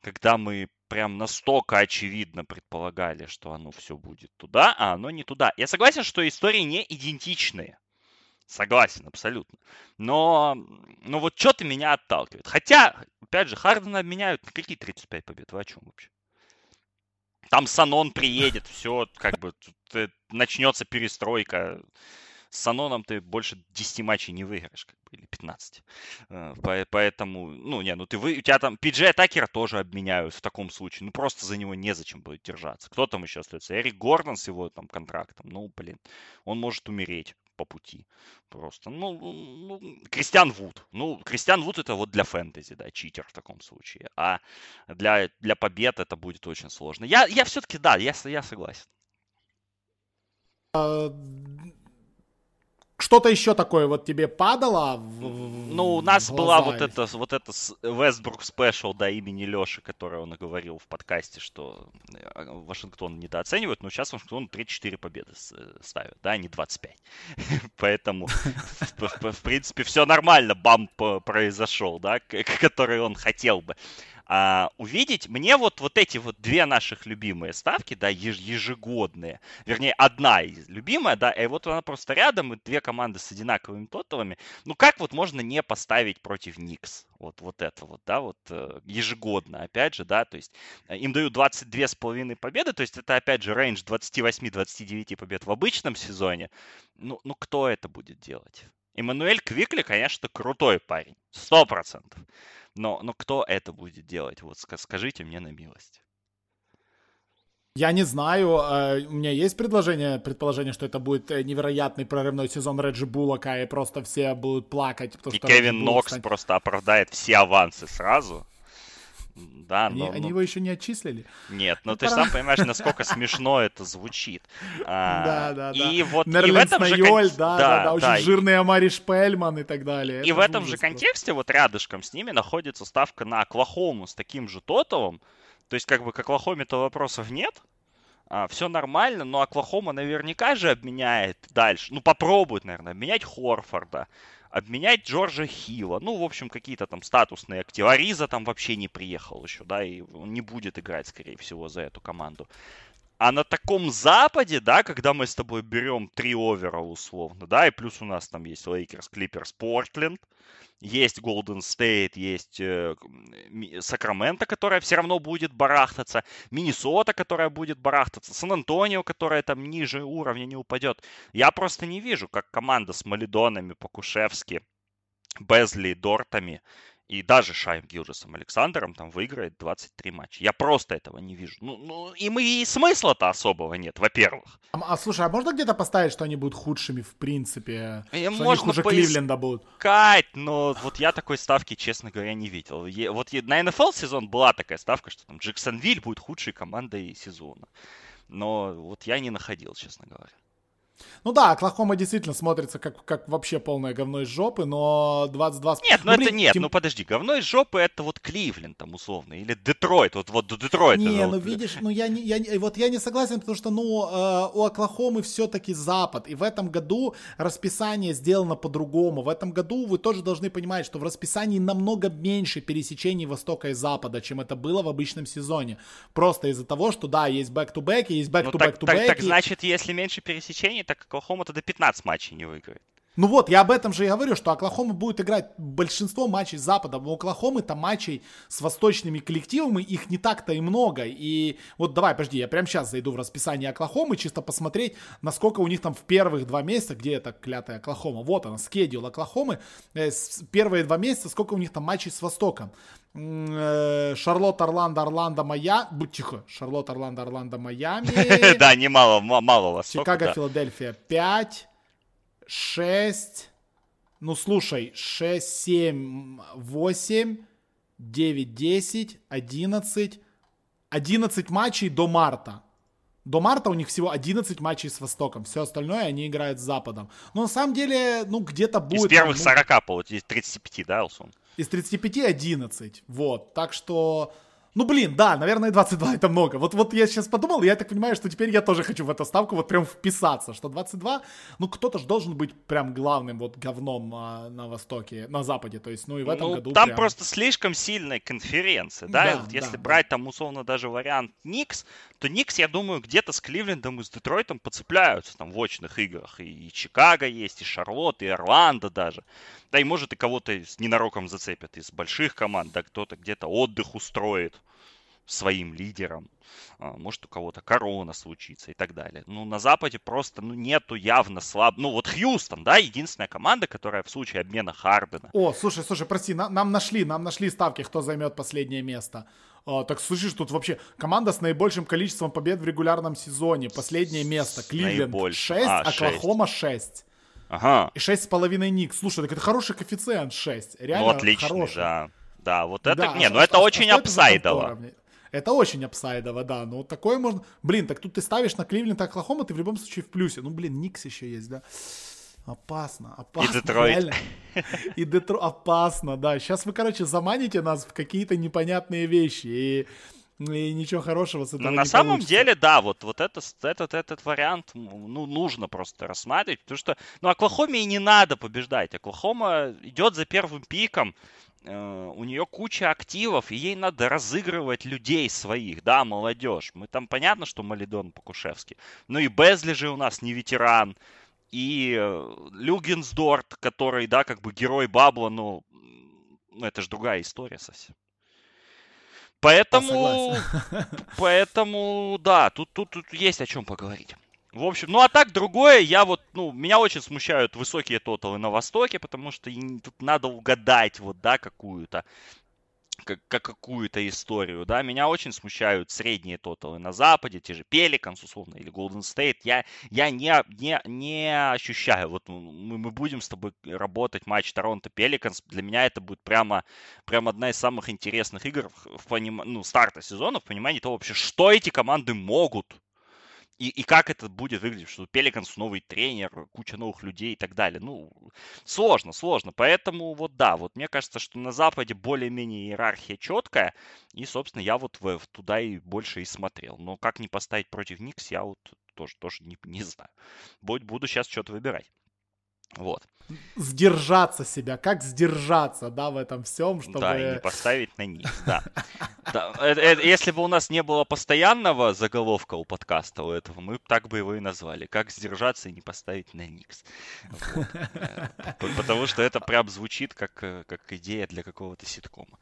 Когда мы прям настолько очевидно предполагали, что оно все будет туда, а оно не туда. Я согласен, что истории не идентичные. Согласен, абсолютно. Но, но вот что-то меня отталкивает. Хотя, опять же, Хардена обменяют на какие 35 побед? Вы о чем вообще? Там Санон приедет, все, как бы, э, начнется перестройка. С Саноном ты больше 10 матчей не выиграешь, как бы, или 15. Э, поэтому, ну, не, ну ты вы, у тебя там Пиджей Атакера тоже обменяют в таком случае. Ну, просто за него незачем будет держаться. Кто там еще остается? Эрик Гордон с его там контрактом. Ну, блин, он может умереть по пути. Просто. Ну, ну, Кристиан Вуд. Ну, Кристиан Вуд это вот для фэнтези, да, читер в таком случае. А для, для побед это будет очень сложно. Я, я все-таки, да, я, я согласен. Что-то еще такое вот тебе падало? В, ну, у нас была вот эта вот это Westbrook Special, да, имени Леши, которое он говорил в подкасте, что э, Вашингтон недооценивают, но сейчас Вашингтон 3-4 победы э, ставит, да, а не 25. [laughs] Поэтому, в принципе, все нормально, бамп произошел, да, который он хотел бы а, увидеть. Мне вот, вот эти вот две наших любимые ставки, да, ежегодные, вернее, одна из любимая, да, и вот она просто рядом, и две команды с одинаковыми тоталами. Ну, как вот можно не поставить против Никс? Вот, вот это вот, да, вот э, ежегодно, опять же, да, то есть э, им дают 22 с половиной победы, то есть это, опять же, рейндж 28-29 побед в обычном сезоне. Ну, ну, кто это будет делать? Эммануэль Квикли, конечно, крутой парень, сто процентов. Но, но кто это будет делать? Вот скажите мне на милость. Я не знаю, э, у меня есть предложение, предположение, что это будет э, невероятный прорывной сезон Реджи Буллока, и просто все будут плакать. Потому и что Кевин Нокс станет... просто оправдает все авансы сразу. Да, они, но, они ну... его еще не отчислили. Нет, но ну ты сам понимаешь, насколько смешно это звучит. Да, да, да. И вот и в этом же да, да, да, очень жирный Амари Шпельман и так далее. И в этом же контексте вот рядышком с ними находится ставка на Оклахому с таким же тоталом. То есть как бы к Оклахоме-то вопросов нет, а, все нормально, но Оклахома наверняка же обменяет дальше, ну попробует, наверное, обменять Хорфорда, обменять Джорджа Хилла. Ну, в общем, какие-то там статусные активы. Ариза там вообще не приехал еще, да, и он не будет играть, скорее всего, за эту команду. А на таком западе, да, когда мы с тобой берем три over а условно, да, и плюс у нас там есть Лейкерс, Клиперс, Портленд, есть Golden State, есть э, Сакраменто, которая все равно будет барахтаться, Миннесота, которая будет барахтаться, Сан-Антонио, которая там ниже уровня не упадет. Я просто не вижу, как команда с Малидонами, Покушевски, Безли, Дортами и даже Шаем Гилжесом Александром там выиграет 23 матча. Я просто этого не вижу. Ну, ну и, мы, и смысла-то особого нет, во-первых. А, а слушай, а можно где-то поставить, что они будут худшими в принципе? И что можно они хуже Кливленда будут? Но вот я такой ставки, честно говоря, не видел. Вот на NFL сезон была такая ставка, что там Джексонвиль будет худшей командой сезона. Но вот я не находил, честно говоря. Ну да, Оклахома действительно смотрится как, как вообще полное говно из жопы, но 22... Нет, ну, ну блин, это нет, тем... ну подожди, говно из жопы это вот Кливленд там условно, или Детройт, вот, вот Детройт. Не, это ну вот... видишь, ну я, не, я, вот я не согласен, потому что, ну, э, у Оклахомы все-таки Запад, и в этом году расписание сделано по-другому. В этом году вы тоже должны понимать, что в расписании намного меньше пересечений Востока и Запада, чем это было в обычном сезоне. Просто из-за того, что да, есть back-to-back, есть back-to-back-to-back. Ну, так, так, так значит, если меньше пересечений, так Оклахома-то до 15 матчей не выиграет. Ну вот, я об этом же и говорю, что Оклахома будет играть большинство матчей с Запада. У Оклахомы-то матчей с восточными коллективами, их не так-то и много. И вот давай, подожди, я прямо сейчас зайду в расписание Оклахомы, чисто посмотреть, насколько у них там в первых два месяца, где это клятая Оклахома, вот она, скедюл Оклахомы, э, первые два месяца, сколько у них там матчей с Востоком. Э, Шарлот, Орландо, Орландо, Майами. Будь тихо. Шарлот, Орландо, Орландо, Майами. Да, немало, мало вас. Чикаго, Филадельфия 5, 6, ну слушай, 6, 7, 8, 9, 10, 11, 11 матчей до марта. До марта у них всего 11 матчей с Востоком. Все остальное они играют с Западом. Но на самом деле, ну, где-то будет... Из первых ну, 40, получается, 35, да, Алсон? Из 35 11. Вот. Так что ну, блин, да, наверное, 22 это много. Вот, вот я сейчас подумал, я так понимаю, что теперь я тоже хочу в эту ставку вот прям вписаться, что 22, ну, кто-то же должен быть прям главным вот говном а, на Востоке, на Западе, то есть, ну, и в этом ну, году Там прям... просто слишком сильная конференция, да, да вот если да, брать там, условно, даже вариант Никс, то Никс, я думаю, где-то с Кливлендом и с Детройтом подцепляются там в очных играх, и, и Чикаго есть, и Шарлотт, и Орландо даже. Да и может и кого-то с ненароком зацепят из больших команд, да кто-то где-то отдых устроит. Своим лидером. А, может у кого-то корона случится и так далее. Ну, на Западе просто ну, нету явно слаб... Ну, вот Хьюстон, да, единственная команда, которая в случае обмена Хардена. О, слушай, слушай, прости, на, нам нашли, нам нашли ставки, кто займет последнее место. А, так слышишь, тут вообще команда с наибольшим количеством побед в регулярном сезоне. Последнее место. Кливленд 6, а, Оклахома 6. Ага. И 6,5 Ник. Слушай, так это хороший коэффициент 6. Реально ну, отличный, хороший. да. Да, вот это, да, не, ну это а, очень апсайдово. Это очень апсайдово, да. Ну, такое можно... Блин, так тут ты ставишь на Кливленд и Оклахома, ты в любом случае в плюсе. Ну, блин, Никс еще есть, да. Опасно, опасно. И Детройт. Реально. И Детройт. Опасно, да. Сейчас вы, короче, заманите нас в какие-то непонятные вещи. И и ничего хорошего с этого Но не на самом деле, да, вот, вот это, этот, этот вариант ну, нужно просто рассматривать, потому что, ну, Оклахоме и не надо побеждать. Оклахома идет за первым пиком, у нее куча активов, и ей надо разыгрывать людей своих, да, молодежь. Мы там понятно, что Малидон Покушевский. Ну и Безли же у нас не ветеран. И э, Люгенсдорт, который, да, как бы герой Бабла, ну, ну это же другая история совсем. Поэтому, поэтому, да, тут, тут, тут есть о чем поговорить. В общем, ну а так другое, я вот, ну, меня очень смущают высокие тоталы на Востоке, потому что тут надо угадать вот, да, какую-то как, как какую-то историю, да, меня очень смущают средние тоталы на Западе, те же Пеликанс, условно, или Golden State, я, я не, не, не ощущаю, вот мы, мы будем с тобой работать матч Торонто Пеликанс, для меня это будет прямо, прямо одна из самых интересных игр в, в поним... ну, старта сезона, в понимании того вообще, что эти команды могут, и, и как это будет выглядеть, что Пеликанс новый тренер, куча новых людей и так далее. Ну, сложно, сложно. Поэтому вот да, вот мне кажется, что на Западе более-менее иерархия четкая, и, собственно, я вот в, туда и больше и смотрел. Но как не поставить против Никс, я вот тоже, тоже не, не знаю. Буду сейчас что-то выбирать. Вот. Сдержаться себя, как сдержаться, да, в этом всем, чтобы... Да, и не поставить на них, да. Это, это, если бы у нас не было постоянного заголовка у подкаста у этого, мы так бы его и назвали. Как сдержаться и не поставить на Никс. Э, потому что это прям звучит как, э, как идея для какого-то ситкома.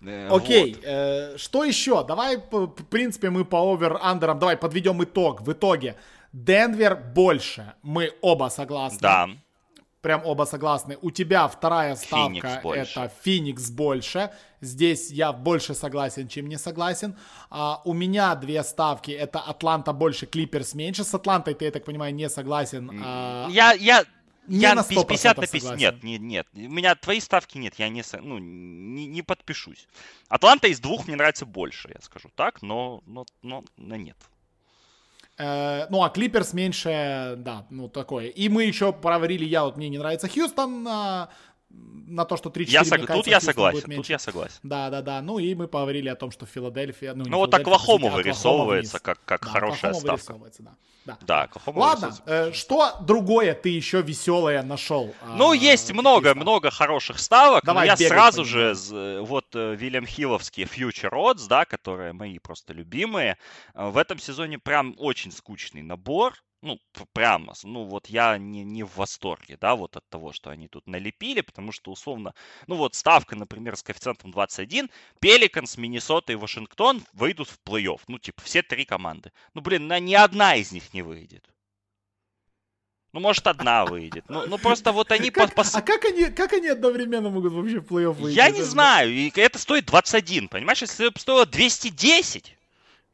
Э, Окей, э, что еще? Давай, в принципе, мы по over-under ам, давай подведем итог. В итоге Денвер больше, мы оба согласны. Да прям оба согласны. У тебя вторая ставка это Феникс больше. Здесь я больше согласен, чем не согласен. А, у меня две ставки это Атланта больше, Клиперс меньше. С Атлантой ты, я так понимаю, не согласен. А... Я, я, не я на 50 на 50. Согласен. Нет, нет, нет. У меня твои ставки нет, я не, ну, не, не подпишусь. Атланта из двух мне нравится больше, я скажу так, но, но, но, но нет. Э, ну, а Клиперс меньше, да, ну, такое. И мы еще проверили, я вот, мне не нравится Хьюстон, а, на то, что 3-4, я сог... Тут я согласен, тут я согласен. Да, да, да. Ну и мы поговорили о том, что Филадельфия... Ну, ну вот Оклахома вырисовывается как, как да, хорошая Оклахома ставка. Да. Да, да Оклахома Ладно, э, что другое ты еще веселое нашел? Ну, а, есть много, много хороших ставок. Давай, но я сразу же, вот э, Вильям Хилловские Future Odds, да, которые мои просто любимые. Э, в этом сезоне прям очень скучный набор ну, прямо, ну, вот я не, не в восторге, да, вот от того, что они тут налепили, потому что, условно, ну, вот ставка, например, с коэффициентом 21, Пеликанс, Миннесота и Вашингтон выйдут в плей-офф, ну, типа, все три команды. Ну, блин, на ни одна из них не выйдет. Ну, может, одна выйдет. Ну, ну просто вот они... Как, по, по... А как они, как они одновременно могут вообще в плей-офф выйти? Я не знаю. И это стоит 21, понимаешь? Если бы стоило 210,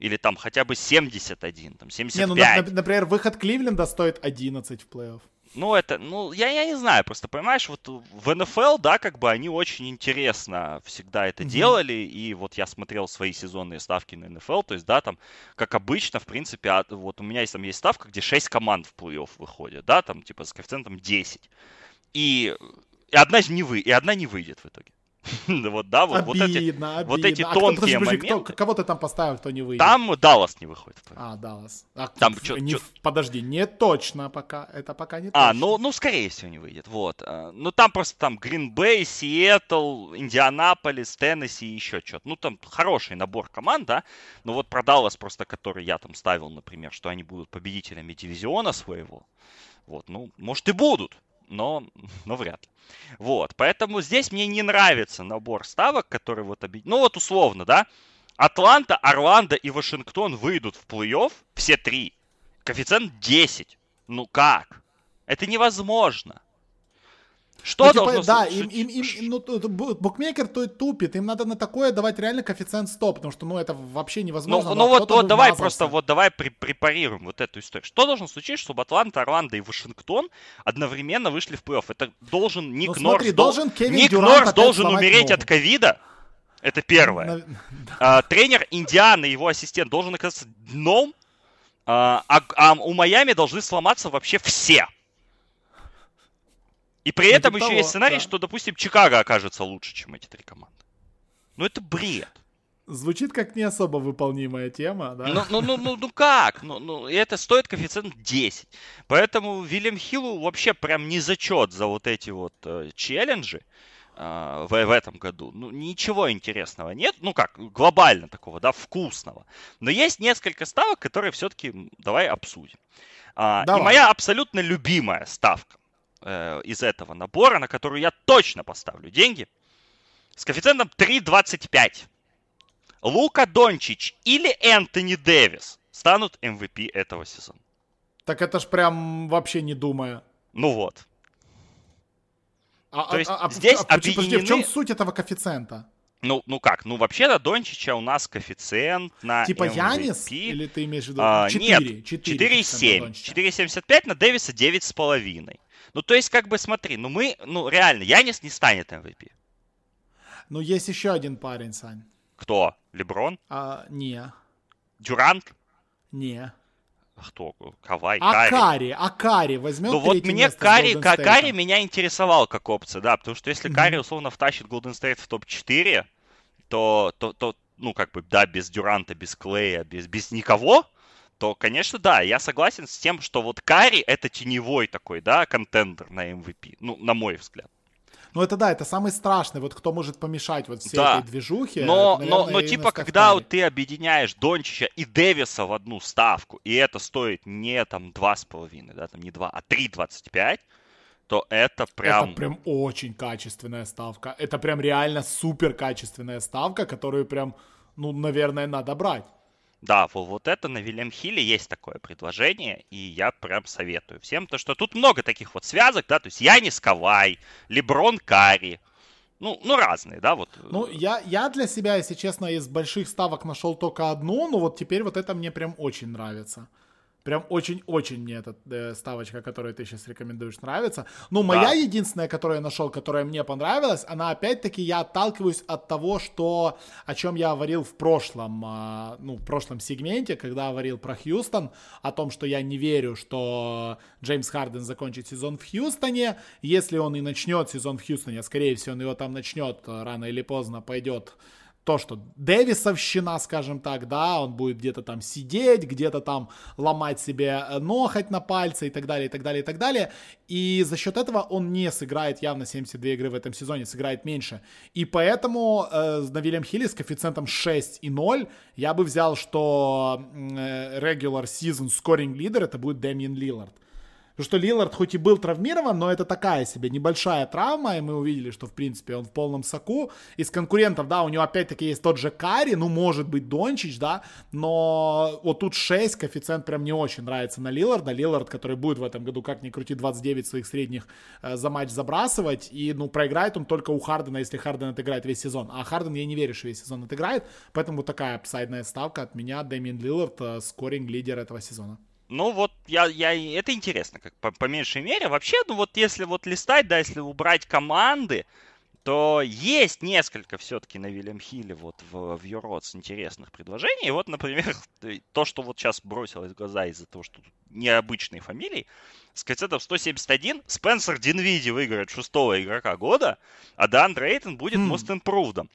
или там хотя бы 71, там 75. Не, ну, например, выход Кливленда стоит 11 в плей-офф. Ну, это, ну, я, я не знаю, просто, понимаешь, вот в НФЛ, да, как бы они очень интересно всегда это mm-hmm. делали, и вот я смотрел свои сезонные ставки на НФЛ, то есть, да, там, как обычно, в принципе, вот у меня есть, там есть ставка, где 6 команд в плей-офф выходят, да, там, типа, с коэффициентом 10. И, и одна не вы, и одна не выйдет в итоге. [laughs] вот, да, вот, обидно, вот эти, обидно. вот эти а тонкие кто, подожди, моменты. Кто, кого ты там поставил, кто не выйдет? Там Даллас не выходит. А, Даллас. А, там, чё, не, чё... Подожди, не точно пока. Это пока не а, точно. А, ну, ну, скорее всего, не выйдет. Вот. А, ну, там просто там Гринбей, Сиэтл, Индианаполис, Теннесси и еще что-то. Ну, там хороший набор команд, да. Но вот про Даллас просто, который я там ставил, например, что они будут победителями дивизиона своего. Вот, ну, может и будут но, но вряд ли. Вот, поэтому здесь мне не нравится набор ставок, который вот объединяет. Ну вот условно, да, Атланта, Орландо и Вашингтон выйдут в плей-офф, все три. Коэффициент 10. Ну как? Это невозможно. Что ну, типа, должно Да, им, им, им, ну, букмекер то тупит, им надо на такое давать реально коэффициент 100, потому что, ну, это вообще невозможно. Ну, ну вот, вот давай просто, вот давай препарируем вот эту историю. Что должно случиться, чтобы Атланта, Орландо и Вашингтон одновременно вышли в плей-офф? Это должен Ник ну, Норс, должен Кевин Ник Дюрант Норс должен умереть ногу. от ковида, это первое. А, тренер Индианы, его ассистент, должен оказаться дном, а, а, а у Майами должны сломаться вообще все. И при этом еще того, есть сценарий, да. что, допустим, Чикаго окажется лучше, чем эти три команды. Ну это бред. Звучит как не особо выполнимая тема, да? Ну, ну, ну, ну, ну как? Ну, ну, это стоит коэффициент 10. Поэтому Вильям Хиллу вообще прям не зачет за вот эти вот э, челленджи э, в, в этом году. Ну, ничего интересного нет. Ну как, глобально такого, да, вкусного. Но есть несколько ставок, которые все-таки давай обсудим. А, и моя абсолютно любимая ставка э, из этого набора, на которую я точно поставлю деньги, с коэффициентом 3.25. Лука Дончич или Энтони Дэвис станут MVP этого сезона. Так это ж прям вообще не думая. Ну вот. А, То есть а, а, здесь а, объединены... подожди, в чем суть этого коэффициента? Ну, ну как, ну вообще на Дончича у нас коэффициент на Типа MVP. Янис? Или ты имеешь в виду? А, 4, нет, 4,7. 4,75 на Дэвиса 9,5. Ну, то есть, как бы, смотри, ну мы, ну реально, Янис не станет MVP. Ну, есть еще один парень, Сань. Кто? Леброн? А, не. Дюрант? Не. Кто? Кавай, Кари. Акари, Акари возьмет Ну вот мне Кари, Кари меня интересовал как опция, да, потому что если mm-hmm. Кари условно втащит Golden State в топ-4, то, то, то, ну как бы, да, без Дюранта, без Клея, без, без никого, то, конечно, да, я согласен с тем, что вот Кари это теневой такой, да, контендер на MVP, ну, на мой взгляд. Ну это да, это самый страшный, вот кто может помешать вот всей да. этой движухе. Но, это, наверное, но, но типа, когда вот ты объединяешь Дончича и Дэвиса в одну ставку, и это стоит не там 2,5, да, там не 2, а 3,25, то это прям... Это прям очень качественная ставка. Это прям реально супер качественная ставка, которую прям, ну, наверное, надо брать. Да, вот, это на Вильям Хилле есть такое предложение, и я прям советую всем, то что тут много таких вот связок, да, то есть Янис Кавай, Леброн Карри, ну, ну, разные, да, вот. Ну, я, я для себя, если честно, из больших ставок нашел только одну, но вот теперь вот это мне прям очень нравится. Прям очень-очень мне эта э, ставочка, которую ты сейчас рекомендуешь, нравится. Ну, моя да. единственная, которую я нашел, которая мне понравилась, она опять-таки, я отталкиваюсь от того, что, о чем я говорил в прошлом, э, ну, в прошлом сегменте, когда говорил про Хьюстон, о том, что я не верю, что Джеймс Харден закончит сезон в Хьюстоне. Если он и начнет сезон в Хьюстоне, а скорее всего, он его там начнет э, рано или поздно, пойдет то, что Дэвисовщина, скажем так, да, он будет где-то там сидеть, где-то там ломать себе э, ноготь на пальце и так далее, и так далее, и так далее. И за счет этого он не сыграет явно 72 игры в этом сезоне, сыграет меньше. И поэтому э, на Вильям Хилле с коэффициентом 6 и 0 я бы взял, что э, regular season scoring leader это будет Дэмиен Лилард. Потому что Лилард хоть и был травмирован, но это такая себе небольшая травма, и мы увидели, что, в принципе, он в полном соку. Из конкурентов, да, у него опять-таки есть тот же Кари, ну, может быть, Дончич, да, но вот тут 6, коэффициент прям не очень нравится на Лиларда. Лилард, который будет в этом году, как ни крути, 29 своих средних э, за матч забрасывать, и, ну, проиграет он только у Хардена, если Харден отыграет весь сезон. А Харден, я не верю, что весь сезон отыграет, поэтому вот такая апсайдная ставка от меня, Дэмин Лилард, э, скоринг-лидер этого сезона. Ну вот я, я, это интересно, как по, по меньшей мере. Вообще, ну вот если вот листать, да, если убрать команды, то есть несколько все-таки на Вильям Хилле вот в, в Юротс интересных предложений. И вот, например, [laughs] то, что вот сейчас бросилось в глаза из-за того, что тут необычные фамилии, с коэффициентом 171 Спенсер Динвиди выиграет шестого игрока года, а Дан Рейтон будет mm. Most Improved.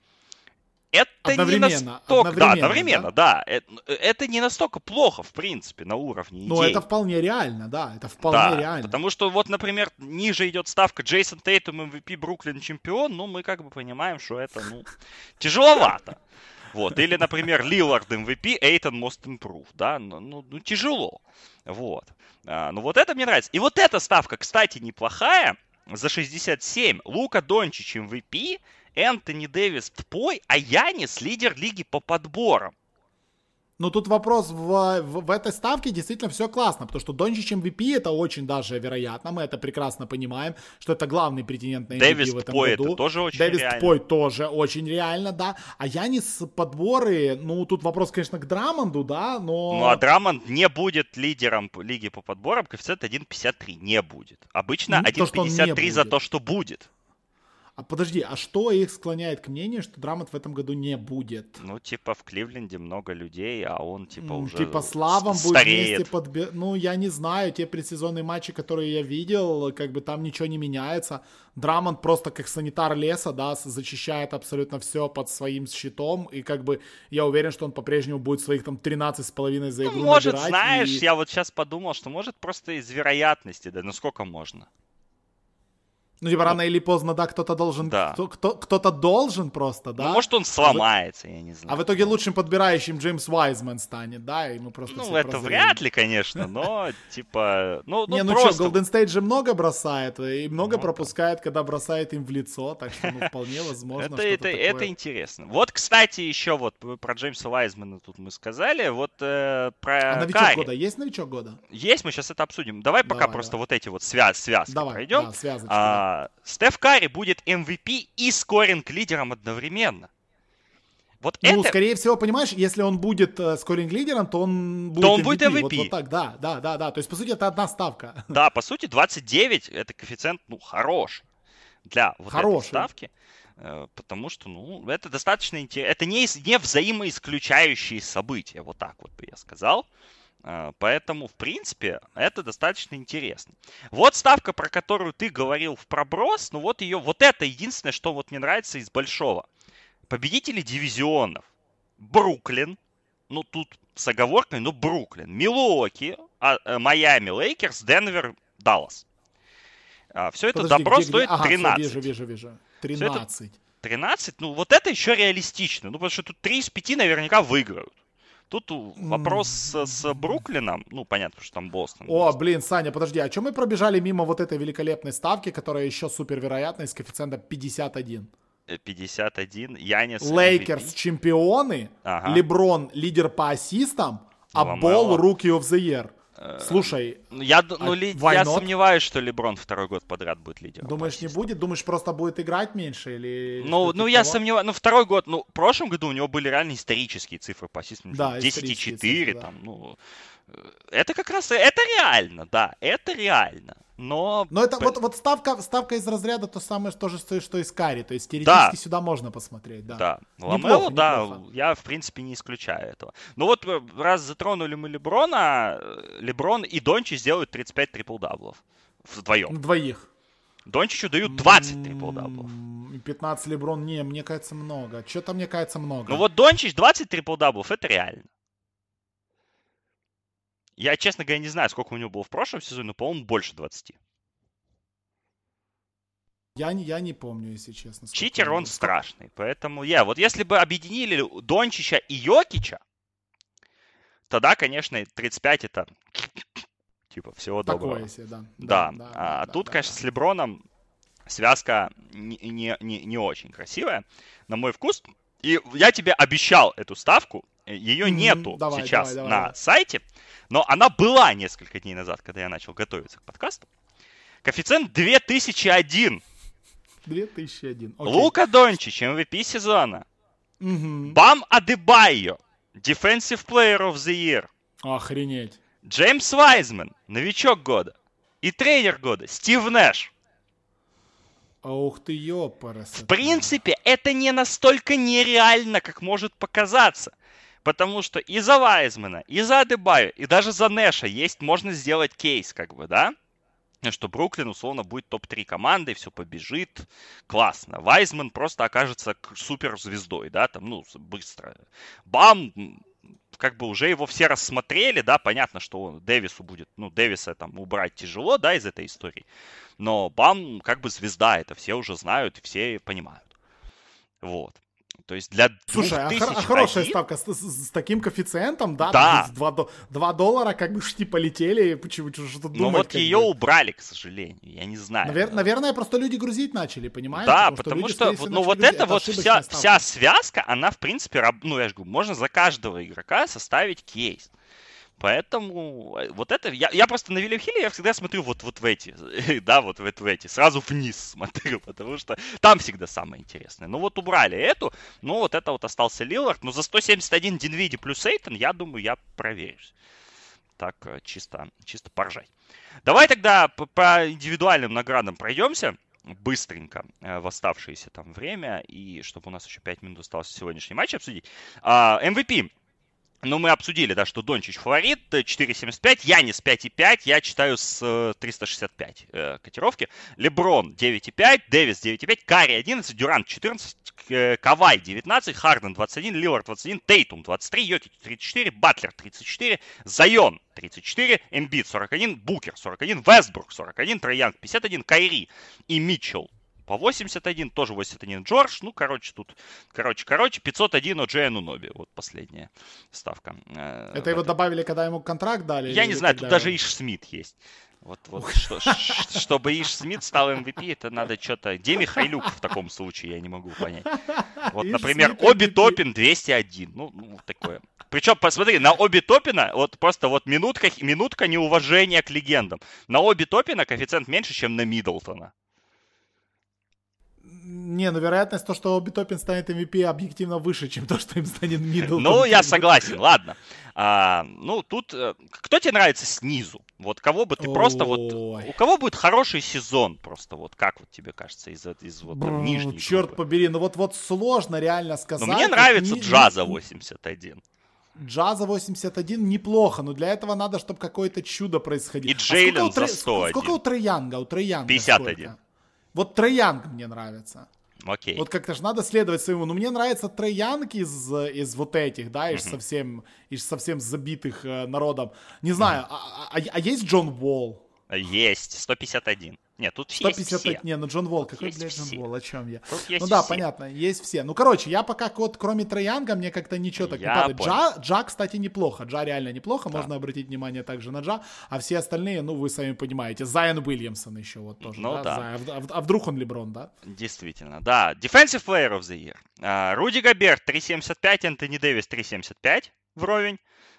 Это одновременно, не настолько... Одновременно, да, одновременно, да. да. Это, это не настолько плохо, в принципе, на уровне идей. Но это вполне реально, да, это вполне да, реально. потому что вот, например, ниже идет ставка Джейсон Тейтум MVP Бруклин чемпион, ну, мы как бы понимаем, что это, ну, [laughs] тяжеловато. Вот. Или, например, Лилард MVP, Эйтон Most Improve, да, ну, ну, ну тяжело. Вот. А, ну, вот это мне нравится. И вот эта ставка, кстати, неплохая, за 67. Лука Дончич MVP Энтони Дэвис тпой, а Янис лидер лиги по подборам. Ну, тут вопрос в, в, в этой ставке действительно все классно, потому что Дончич MVP это очень даже вероятно, мы это прекрасно понимаем, что это главный претендент на MVP Дэвис в этом Пой году. это тоже очень Дэвис реально. Пой тоже очень реально, да. А Янис подборы, ну, тут вопрос, конечно, к Драмонду, да, но... Ну, а Драмонд не будет лидером лиги по подборам, коэффициент 1.53 не будет. Обычно Ну, то, что он не 1.53 за то, что будет. А подожди, а что их склоняет к мнению, что Драмонд в этом году не будет? Ну, типа, в Кливленде много людей, а он, типа, уже Типа Славом с- будет вместе подбе... Ну, я не знаю, те предсезонные матчи, которые я видел, как бы там ничего не меняется. Драмонд просто как санитар леса, да, зачищает абсолютно все под своим щитом, и как бы я уверен, что он по-прежнему будет своих там 13,5 за Ну, игру может, набирать, знаешь, и- я вот сейчас подумал, что может просто из вероятности, да, ну сколько можно? Ну, типа, рано или поздно, да, кто-то должен... Да. Кто, кто, кто-то должен просто, да? Ну, может, он сломается, я не знаю. А в итоге лучшим подбирающим Джеймс Вайзман станет, да, и мы просто Ну, это прозреем. вряд ли, конечно, но, [laughs] типа, ну, ну не, ну просто... что, Golden State же много бросает и много Ну да. пропускает, когда бросает им в лицо, так что ну, вполне [laughs] возможно Это, это, такое. это интересно. Вот, кстати, еще вот про Джеймса Вайзмана тут мы сказали. Вот э, про А новичок Карри. года есть новичок года? Есть, мы сейчас это обсудим. Давай пока просто вот эти вот связ, связки Давай, пройдем. да, связочки, да. А, Стеф Карри будет MVP и скоринг лидером одновременно. Вот Ну, это... скорее всего, понимаешь, если он будет э, скоринг-лидером, то он будет То он будет Вот, MVP. вот так, да, да, да, да. То есть, по сути, это одна ставка. [laughs] Да, по сути, 29 это коэффициент, ну, хороший для вот Хороший. этой ставки. э, Потому что, ну, это достаточно интересно. Это не, не взаимоисключающие события, вот так вот бы я сказал. Э, Поэтому, в принципе, это достаточно интересно. Вот ставка, про которую ты говорил в проброс, ну вот ее, вот это единственное, что вот мне нравится из большого. Победители дивизионов. Бруклин, ну тут с оговоркой, ну Бруклин, Милуоки, а, э, Майами, Лейкерс, Денвер, Даллас. все это Подожди, добро где- где? стоит Ага, всё, 13. вижу, вижу, вижу. это- 13. 13, ну вот это еще реалистично. Ну потому что тут 3 из 5 наверняка выиграют. Тут вопрос с, с Бруклином, ну понятно, что там Бостон. О, есть. блин, Саня, подожди, а чем мы пробежали мимо вот этой великолепной ставки, которая еще супервероятная, с коэффициентом 51? Э, 51, Янис. Лейкерс чемпионы, Ага. Леброн лидер по ассистам, а Ламело. Бол Rookie of the Year. Слушай, Ну, Я, ну, А ли- я not? сомневаюсь, что Леброн второй год подряд будет лидером. думаешь, не будет? Думаешь, просто будет играть меньше или... Ну, ну типа я того? сомневаюсь. Ну, второй год, ну, в прошлом году у него были реально исторические цифры по ассистам. Да, 10,4 исторические цифры, да. там, ну... э, Это как раз, это реально, да, это реально. Но... Но это вот, вот ставка, ставка из разряда то самое, то же, что что и с Карри. То есть теоретически Да. сюда можно посмотреть, да. Да, Ламело, да, неплохо. я, в принципе, не исключаю этого. Ну вот, э, раз затронули мы Леброна, э, Леброн и Дончич сделают 35 трипл-даблов вдвоем. Двоих. Дончичу дают 20 трипл-даблов. М, 15 Леброн, не, мне кажется, много. Что-то мне кажется много. Ну вот Дончич 20 трипл-даблов, это реально. Я, честно говоря, не знаю, сколько у него было в прошлом сезоне, но, по-моему, больше 20. Я, не, я не помню, если честно. Читер, он страшный. Поэтому я, вот если бы объединили Дончича и Йокича, тогда, конечно, 35 это [coughs] типа всего доброго. Такое себе, да. Да, да, а да, тут, да, конечно, да. с Леброном связка не, не, не, не очень красивая, на мой вкус. И я тебе обещал эту ставку, ее Мгм, нету давай, сейчас давай, давай, на сайте, но она была несколько дней назад, когда я начал готовиться к подкасту. Коэффициент 2001. 2001. Окей. Лука Дончич, MVP сезона. Мгм. Бам Адебайо, Defensive Player of the Year. Охренеть. Джеймс Вайзман, новичок года. И тренер года Стив Нэш. Ух ты, ёпарас. В принципе, это не настолько нереально, как может показаться. Потому что и за Вайзмана, и за Адебаю, и даже за Нэша есть, можно сделать кейс, как бы, да? Что Бруклин, условно, будет топ-3 командой, все побежит, классно. Вайзман просто окажется суперзвездой, да, там, ну, быстро. Бам, как бы уже его все рассмотрели, да, понятно, что он, Дэвису будет, ну, Дэвиса там убрать тяжело, да, из этой истории. Но Бам как бы звезда, это все уже знают все понимают. Вот. То есть для Слушай, а, а хорошая ставка с, с, с таким коэффициентом, да? Да. 2, 2 доллара как бы шти полетели, почему что-то Ну вот ее бы. убрали, к сожалению, я не знаю. Навер- наверное, просто люди грузить начали, понимаете? Да, потому что, потому что ну вот это, это вот вся, вся связка, она в принципе, ну я же говорю, можно за каждого игрока составить кейс. Поэтому э, вот это... Я, я просто на Вильям Хилле я всегда смотрю вот, вот в эти, [laughs] да, вот в, в эти, сразу вниз [laughs] смотрю, потому что там всегда самое интересное. Ну вот убрали эту, ну вот это вот остался Лилард, но за 171 Динвиди плюс Эйтон, я думаю, я проверюсь. Так, э, чисто, чисто поржать. Давай тогда по, по индивидуальным наградам пройдемся быстренько э, в оставшееся там время, и чтобы у нас еще 5 минут осталось сегодняшний матч обсудить. А, MVP ну, мы обсудили, да, что Дончич фаворит, 4.75, Янис 5.5, я читаю с 365 э, э, котировки. Леброн 9.5, Дэвис 9.5, Карри 11, Дюрант 14, э, Кавай 19, Харден 21, Лилард 21, Тейтум 23, Йоки 34, Батлер 34, Зайон 34, Эмбит 41, Букер 41, Вестбрук 41, Троянг 51, Кайри и Митчелл по 81, тоже 81 Джордж. Ну, короче, тут, короче, короче, 501 от Джейну Ноби. Вот последняя ставка. Э, Это его добавили, когда ему контракт дали? Я не знаю, тут даже Иш Смит есть. Вот, вот, что, чтобы Иш Смит стал MVP, это надо что-то... Где Михайлюк в таком случае, я не могу понять. Вот, например, Оби Топин 201. Ну, ну, такое. Причем, посмотри, на Оби Топина, вот просто вот минутка, минутка неуважения к легендам. На Оби Топина коэффициент меньше, чем на Миддлтона. Не, ну вероятность то, что Оби Топпин станет MVP, объективно выше, чем то, что им станет Мидл. Ну, я согласен, ладно. А, ну, тут... Э, кто тебе нравится снизу? Вот кого бы ты просто вот... У кого будет хороший сезон просто вот, как вот тебе кажется, из, из вот там, нижней Черт группы? побери, ну вот, вот сложно реально сказать. Но мне нравится Джаза 81. Джаза 81 неплохо, но для этого надо, чтобы какое-то чудо происходило. И Джейлен а за 101. Сколько у Троянга? У Троянга 51. Сколько? Вот Троянг мне нравится. Окей. Вот как-то же надо следовать своему. Ну, мне нравится Троянг из, из вот этих, да, из mm-hmm. совсем, из совсем забитых э, народом. Не знаю, mm-hmm. а, а, а есть Джон Уолл? Есть, 151. Нет, тут 150, есть все. Не, ну Джон Волл, какой, есть блядь, Джон. Волл, о чем я? Тут есть ну да, все. понятно, есть все. Ну, короче, я пока вот, кроме Троянга, мне как-то ничего так я не падает. Джа, Джа, кстати, неплохо. Джа реально неплохо, да. можно обратить внимание также на Джа. А все остальные, ну, вы сами понимаете. Зайон Уильямсон еще вот тоже, ну, да? да. Зай, а, а, вдруг он Леброн, да? Действительно, да. Defensive Player of the Year. Uh, Руди Габерт 3.75, Антони Дэвис 3.75 вровень.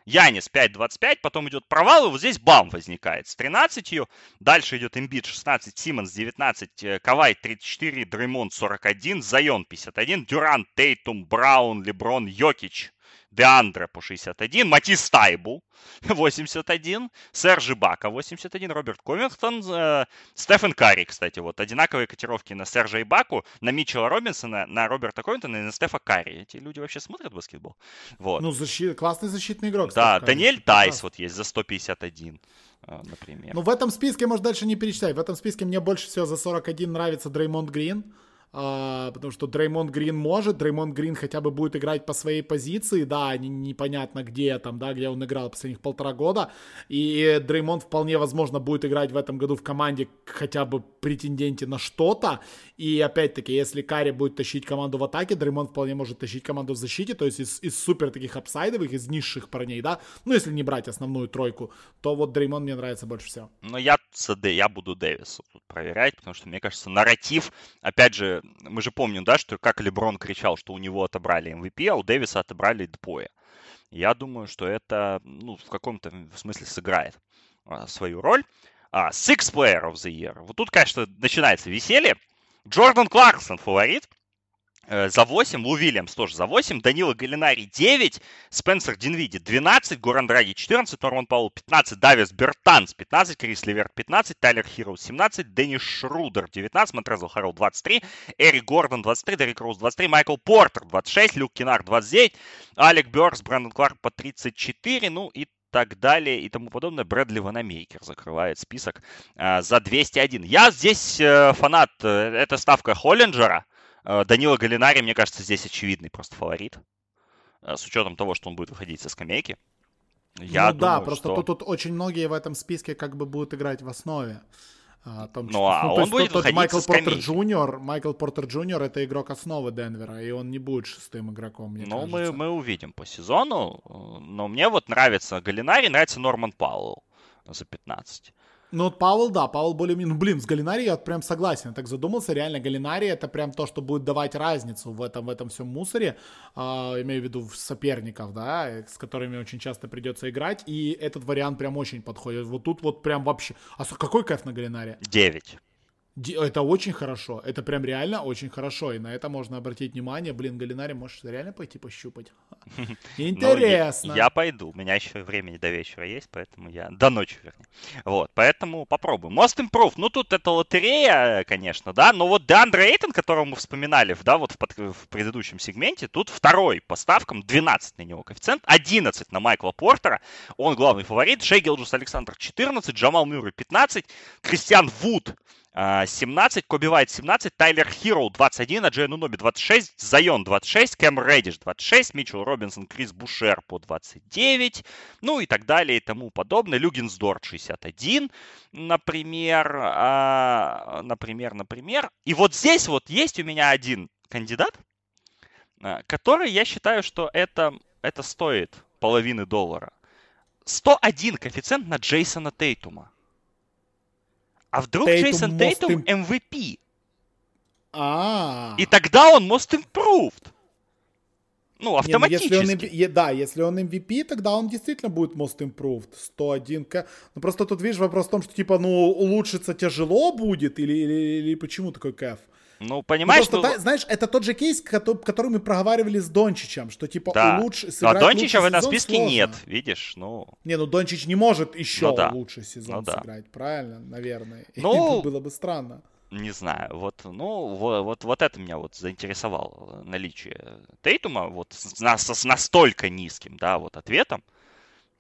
Янис 5.25, потом идет провал, и вот здесь бам возникает с 13. Дальше идет Эмбит 16, Симмонс 19, Кавай 34, Дреймонд 41, Зайон 51, Дюрант, Тейтум, Браун, Леброн, Йокич Деандре по 61, Матис Тайбу [laughs] 81, Сержи Бака 81, Роберт Ковингтон, э, Стефан Карри, кстати, вот одинаковые котировки на Сержа и Баку, на Митчелла Робинсона, на Роберта Ковингтона и на Стефа Карри. Эти люди вообще смотрят баскетбол? Вот. Ну, защит... классный защитный игрок. Да, Даниэль Тайс вот есть за 151 э, например. Ну, в этом списке, может, дальше не перечислять. В этом списке мне больше всего за 41 нравится Дреймонд Грин а, потому что Дреймонд Грин может, Дреймонд Грин хотя бы будет играть по своей позиции, да, не, непонятно где там, да, где он играл последних полтора года, и Дреймонд вполне возможно будет играть в этом году в команде хотя бы претенденте на что-то, и опять-таки, если Карри будет тащить команду в атаке, Дреймонд вполне может тащить команду в защите, то есть из, из супер таких апсайдовых, из низших парней, да, ну, если не брать основную тройку, то вот Дреймонд мне нравится больше всего. Ну, я, я буду Дэвису проверять, потому что, мне кажется, нарратив, опять же, мы же помним, да, что как Леброн кричал, что у него отобрали MVP, а у Дэвиса отобрали Дпоя. Я думаю, что это, ну, в каком-то смысле сыграет а, свою роль. А, Six Player of the Year. Вот тут, конечно, начинается веселье. Джордан Кларксон фаворит. Э, за 8, Лу Вильямс тоже за 8, Данила Галинари 9, Спенсер Динвиди 12, Горан Драги 14, Норман Паул 15, Давис Бертанс 15, Крис Ливерт 15, Тайлер Хироус 17, Дэнни Шрудер 19, Монтрезл Харрелл 23, Эрик Гордон 23, Дерек Роуз 23, Майкл Портер 26, Люк Кеннард 29, Алек Бёркс, Брэндон Кларк по 34, ну и так далее и тому подобное. Брэд Ванамейкер закрывает список э, за 201. Я здесь э, фанат, э, это ставка Холлинджера, Данила Галинари, мне кажется, здесь очевидный просто фаворит. Э, с учетом того, что он будет выходить со скамейки. Я ну думаю, да, просто что... тут, тут очень многие в этом списке как бы будут играть в основе. А, там, ну, а ну, он есть, будет тот, Майкл Портер Джуниор, Майкл Портер Джуниор это игрок основы Денвера, и он не будет шестым игроком, мне Ну, мы, мы увидим по сезону, но мне вот нравится Галинари, нравится Норман Пауэлл за 15. Ну, вот Пауэлл, да, Пауэлл более-менее... Ну, блин, с Галинари я вот прям согласен. Так задумался, реально Галинари это прям то, что будет давать разницу в этом, в этом всем мусоре. А, имею в виду соперников, да, с которыми очень часто придется играть. И этот вариант прям очень подходит. Вот тут вот прям вообще... А какой кайф на Галинари? Девять. Это очень хорошо. Это прям реально очень хорошо. И на это можно обратить внимание. Блин, Галинари, можешь реально пойти пощупать? [laughs] Интересно. Я пойду. У меня еще времени до вечера есть, поэтому я... До ночи, вернее. Вот, поэтому попробуем. Most Improve. Ну, тут это лотерея, конечно, да. Но вот Деандре Эйтон, которого мы вспоминали, да, вот в, под... в предыдущем сегменте, тут второй по ставкам, 12 на него коэффициент, 11 на Майкла Портера. Он главный фаворит. Шей Гилджус Александр 14, Джамал Мюррей 15, Кристиан Вуд 17, Коби Вайт 17, Тайлер Хироу 21, Аджей Нуноби 26, Зайон 26, Кэм Реддиш 26, Митчел Робинсон, Крис Бушер по 29, ну и так далее и тому подобное. Люгинсдорт 61, например, а, например, например. И вот здесь вот есть у меня один кандидат, а, который я считаю, что это, это стоит половины доллара. 101 коэффициент на Джейсона Тейтума. А вдруг Тейтум Джейсон Тейтум MVP? А. И тогда он most improved. Ну, автоматически. Не, ну, если он, да, если он MVP, тогда он действительно будет most improved. 101 к. Ну, просто тут, видишь, вопрос в том, что, типа, ну, улучшиться тяжело будет, или, или, или почему такой кэф? Ну, понимаешь, ну, просто, ну... знаешь, это тот же кейс, который мы проговаривали с Дончичем, что типа да. улучш... Ну, а Дончича в этом списке сложно. нет, видишь, ну... Не, ну Дончич не может еще ну, да. лучше сезон ну, да. сыграть, правильно, наверное. [laughs] Ну, было бы странно. Не знаю, вот, ну, вот, вот, вот это меня вот заинтересовало, наличие Тейтума, вот с, с настолько низким, да, вот ответом.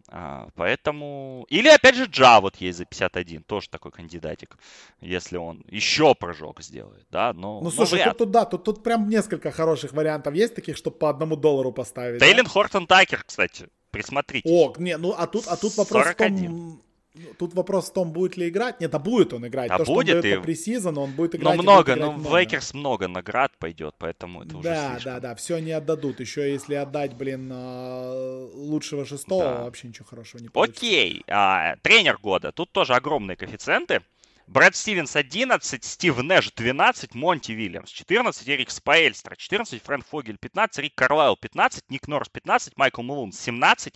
А, поэтому... Или, опять же, Джа вот есть за 51, тоже такой кандидатик, если он еще прыжок сделает, да, но... Ну, слушай, тут, тут, да, тут, тут прям несколько хороших вариантов есть таких, чтобы по одному доллару поставить. Тейлен да? Хортон Такер, кстати, присмотрите. О, не, ну, а тут, а тут вопрос 41. в том, Тут вопрос в том, будет ли играть. Нет, а будет он играть. А То, будет что он и... по пресизону, он будет играть. Но много, но в Лейкерс много наград пойдет, поэтому это уже Да, слишком. да, да, все не отдадут. Еще если отдать, блин, а, лучшего шестого, да. вообще ничего хорошего не получится. Окей, а, тренер года. Тут тоже огромные коэффициенты. Брэд Стивенс 11, Стив Нэш 12, Монти Вильямс 14, Эрик Споэльстра 14, Фрэнк Фогель 15, Рик Карлайл 15, Ник Нёрс 15, Майкл Мэлоун 17,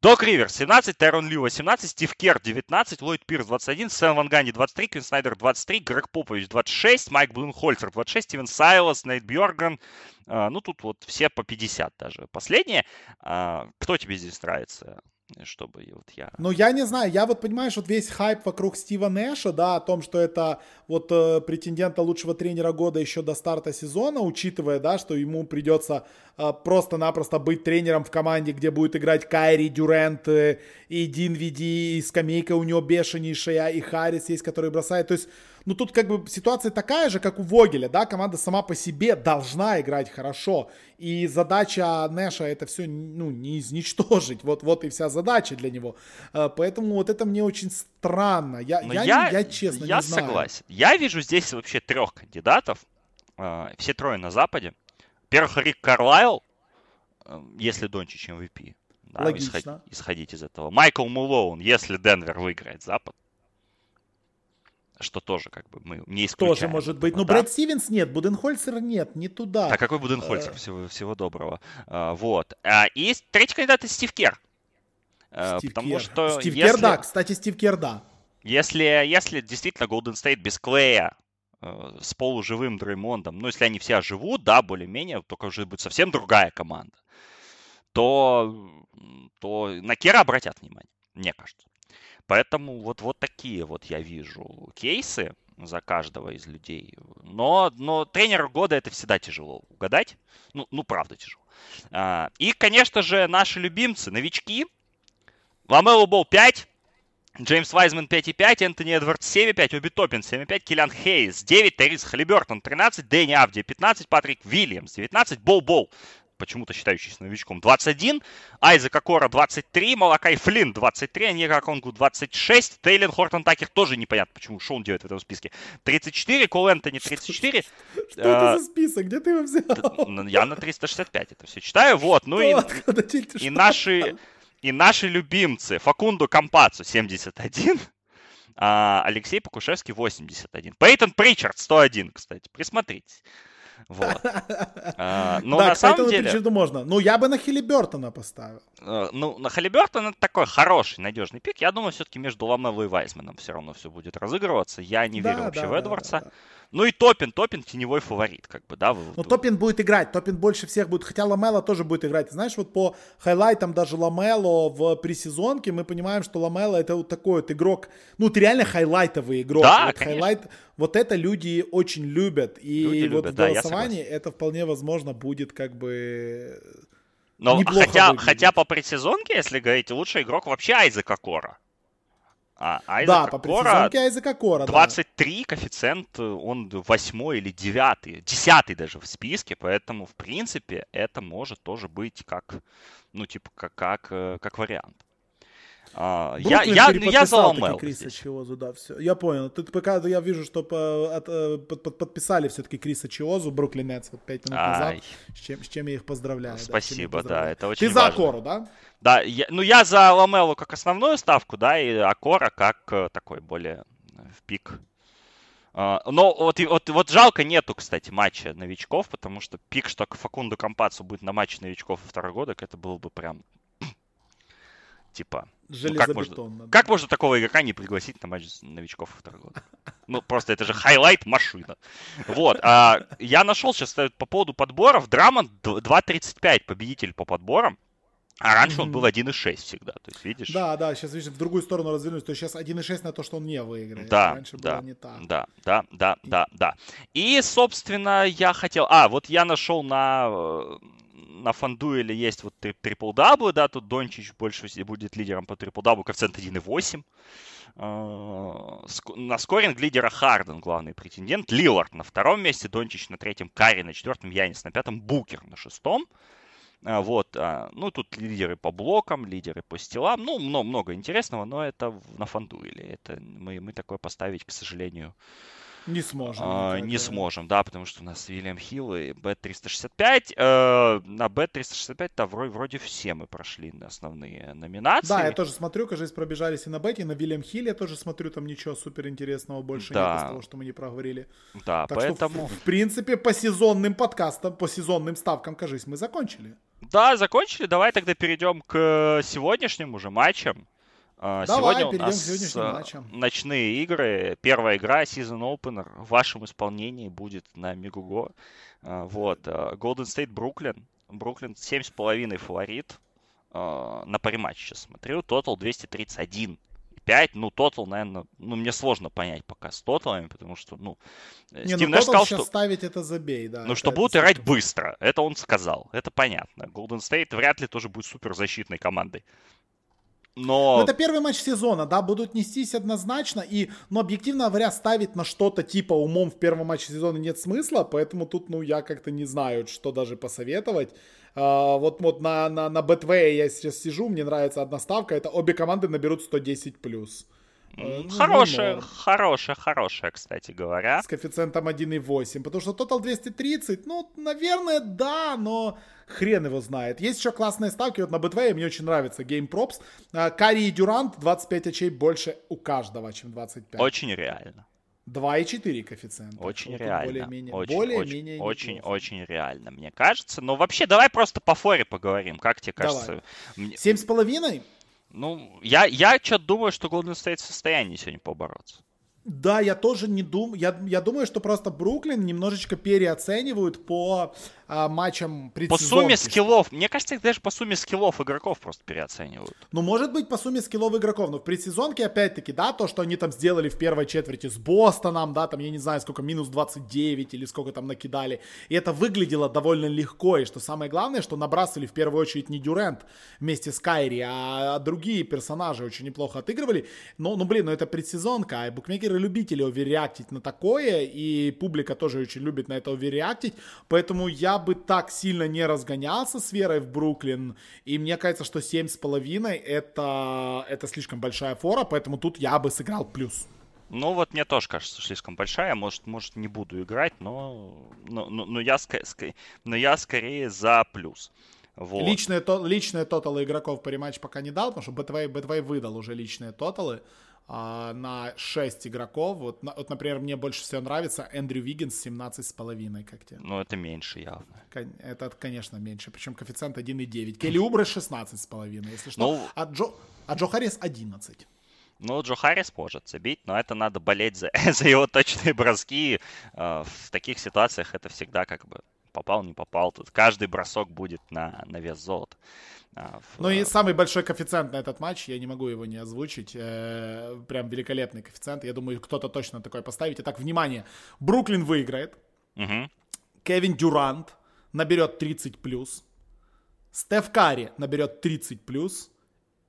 Док Риверс 17, Тайрон Лью 18, Стив Кер 19, Ллойд Пирс 21, Сэм Ван Ганни 23, Квин Снайдер 23, Грег Попович 26, Майк Блунхольцер 26, Стивен Сайлос, Нейт Бьорган. Ну, тут вот все по 50 даже. Последние. А, кто тебе здесь нравится? чтобы вот я... Ну, я не знаю, я вот, понимаешь, вот весь хайп вокруг Стива Нэша, да, о том, что это вот э, претендента лучшего тренера года еще до старта сезона, учитывая, да, что ему придется э, просто-напросто быть тренером в команде, где будет играть Кайри, Дюрент э, и Дин Види, и скамейка у него бешенейшая, и Харрис есть, который бросает, то есть ну тут как бы ситуация такая же, как у Вогеля, да, команда сама по себе должна играть хорошо, и задача Нэша это все, ну, не изничтожить, вот, вот и вся задача для него, э, поэтому вот это мне очень странно, я, я, я, я честно я не знаю. Я согласен, я вижу здесь вообще трех кандидатов, э, все трое на Западе, во-первых, Рик Карлайл, э, если Дончич MVP, да, Логично. Исход, исходить из этого. Майкл Мулоун, если Денвер выиграет Запад что тоже как бы мы не исключаем. Тоже может быть. Но да. Брэд Стивенс нет, Буденхольцер нет, не туда. А какой Буденхольцер? Э. Всего, всего доброго. А, вот. А, и третий кандидат это Стив Кер. А, Стив потому Кер. что Стив если... Кер, да. Кстати, Стив Кер, да. Если, если действительно Golden State без Клея э, с полуживым Дреймондом, ну, если они все живут, да, более-менее, только уже будет совсем другая команда, то, то на Кера обратят внимание, мне кажется. Поэтому вот, вот такие вот я вижу кейсы за каждого из людей. Но, но тренер года это всегда тяжело угадать. Ну, ну правда тяжело. А, и, конечно же, наши любимцы, новички. Ламелу Бол 5, Джеймс Вайзман 5,5, Энтони Эдвардс 7,5, Оби Топпин 7,5, Киллиан Хейс 9, Террис Халибертон 13, Дэнни Авди 15, Патрик Вильямс 19, Бол Бол почему-то считающийся новичком, 21, Айзека Кора 23, Малакай Флинн 23, Аньера Конгу 26, Тейлен Хортон Такер тоже непонятно, почему, он делает в этом списке, 34, Кол Энтони 34. Что, что это за список? Где ты его взял? Я на 365 это все читаю, вот, ну и, и наши... И наши любимцы Факунду Кампацу 71, а Алексей Покушевский 81. Пейтон Причард 101, кстати, присмотритесь. Вот. [laughs] А, но да, на самом деле... Причарду можно. Ну, я бы на Хилибертона поставил. А, ну, на Хилибертона это такой хороший, надежный пик. Я думаю, все-таки между Ламелло и Вайсманом все равно все будет разыгрываться. Я не да, верю вообще да, в Эдвардса. Да. Ну и Топин, Топин теневой фаворит, как бы, да. Ну Топин будет играть, Топин больше всех будет, хотя Ламело тоже будет играть. Знаешь, вот по хайлайтам даже Ламело в пресезонке мы понимаем, что Ламело это вот такой вот игрок, ну ты реально хайлайтовый игрок. Да, вот конечно. хайлайт, вот это люди очень любят. И люди вот любят, в голосовании да, это вполне возможно будет как бы но хотя, хотя по предсезонке, если говорить, лучший игрок вообще Айзек Окоро. А Айзек, да, по предсезонке Айзек Окоро, 23 да. коэффициент, он восьмой или девятый, десятый даже в списке, поэтому, в принципе, это может тоже быть как, ну, типа, как, как, э, как вариант. А, я, я, ну, я заломал. Криса Чиозу, да, все. Я понял. Тут пока я вижу, что по, от, э, под, под, подписали все-таки Криса Чиозу, Бруклин Нетс, вот 5 минут назад, с чем, с чем я их поздравляю. Спасибо, да, да, это очень Ты важно. за Акору, да? Да, я, ну я за Ламелу как основную ставку, да, и Акора как э, такой более э, в пик. Uh, но вот, вот, вот жалко нету, кстати, матча новичков, потому что пик, что Факундо Кампаццо будет на матче новичков второго года, это было бы прям типа... Ну, как, можно, да. как можно такого игрока не пригласить на матч новичков второго года? [laughs] Ну, просто это же хайлайт машина. Вот. А, я нашел сейчас по поводу подборов. Драммонд 2.35 победитель по подборам. А раньше mm-hmm. он был 1.6 всегда, то есть видишь? Да, да, сейчас видишь, в другую сторону развернусь, то есть сейчас 1.6 на то, что он не выиграет. Да, раньше да, было не так. Да, да, да, да, да. И, собственно, я хотел... А, вот я нашел на э, на фандуэле есть вот трипл даблы, да, тут Дончич больше будет лидером по трипл даблу, коэффициент 1.8. А, на скоринг лидера Харден, главный претендент. Лилард на втором месте, Дончич на третьем, Карри на четвертом, Янис на пятом, Букер на шестом. А, вот, а, ну, тут лидеры по блокам, лидеры по стилам, ну, много, много интересного, но это на фандуэле. Это мы, мы такое поставить, к сожалению, не сможем. А, не сможем, да, потому что у нас Вильям Хилл и B365. Э, на B365 да, вроде, вроде все мы прошли основные номинации. Да, я тоже смотрю, кажется, пробежались и на Бете, и на Вильям Хилле я тоже смотрю, там ничего супер интересного больше да. нет из того, что мы не проговорили. Да, так поэтому... Что, в, в принципе, по сезонным подкастам, по сезонным ставкам, кажется, мы закончили. Да, закончили. Давай тогда перейдем к сегодняшним уже матчам. А, Давай, Сегодня у нас матчам. ночные игры. Первая игра, Season Opener, в вашем исполнении будет на Мегуго. А, вот. Golden State, Бруклин. Бруклин 7,5 фаворит. А, на париматч сейчас смотрю. Тотал 231. 5, ну, тотал, наверное, ну, мне сложно понять пока с тоталами, потому что, ну, э, не, Стив ну, Нэш сказал, что... ставить это забей, да. Ну, что будут играть быстро, это он сказал, это понятно. Golden State вряд ли тоже будет супер защитной командой. Но... но это первый матч сезона, да, будут нестись однозначно, и, ну, объективно говоря, ставить на что-то типа умом в первом матче сезона нет смысла, поэтому тут, ну, я как-то не знаю, что даже посоветовать. А, вот, вот на, на, на Betway я сейчас сижу, мне нравится одна ставка, это обе команды наберут 110+. плюс. Ну, хорошая, ну, хорошая, хорошая, кстати говоря. С коэффициентом 1,8, потому что тотал 230, ну, наверное, да, но хрен его знает. Есть еще классные ставки, вот на B2 мне очень нравится, Game Props. А, Кари и Дюрант 25 очей больше у каждого, чем 25. Очень реально. 2,4 коэффициент. Очень вот реально. Более-менее, очень, более-менее очень, очень, очень реально, мне кажется. Но вообще, давай просто по форе поговорим. Как тебе кажется? Семь с половиной? Ну, я, я что-то думаю, что Golden State в состоянии сегодня побороться. Да, я тоже не думаю. Я, я думаю, что просто Бруклин немножечко переоценивают по а, матчам По сумме скиллов. Мне кажется, их даже по сумме скиллов игроков просто переоценивают. Ну, может быть, по сумме скиллов игроков. Но в предсезонке, опять-таки, да, то, что они там сделали в первой четверти с Бостоном, да, там, я не знаю, сколько, минус 29 или сколько там накидали. И это выглядело довольно легко. И что самое главное, что набрасывали в первую очередь не Дюрент вместе с Кайри, а другие персонажи очень неплохо отыгрывали. Но, ну, блин, ну это предсезонка, а букмекеры любители оверреактить на такое, и публика тоже очень любит на это оверреактить, поэтому я бы так сильно не разгонялся с верой в Бруклин, и мне кажется, что 7,5 это, это слишком большая фора, поэтому тут я бы сыграл плюс. Ну вот мне тоже кажется слишком большая, может, может не буду играть, но, но, но, но, я, но я скорее за плюс. Вот. Личные, то, личные тоталы игроков по рематч пока не дал, потому что Бэтвей, Бэтвей выдал уже личные тоталы а, на 6 игроков. Вот, на, вот, например, мне больше всего нравится Эндрю Виггинс 17,5, как тебе? Ну, это меньше явно. Это, конечно, меньше, причем коэффициент 1,9. Келли Убре 16,5, если что. Ну... А, Джо, а Джо Харрис 11. Ну, Джо Харрис может забить, но это надо болеть за, [laughs] за его точные броски. А, в таких ситуациях это всегда как бы попал, не попал. Тут каждый бросок будет на, на вес золота. А, ну и самый большой коэффициент на этот матч, я не могу его не озвучить, э, прям великолепный коэффициент, я думаю, кто-то точно такой поставит. Итак, внимание, Бруклин выиграет, угу. Кевин Дюрант наберет 30+, плюс, Стеф Карри наберет 30+, плюс,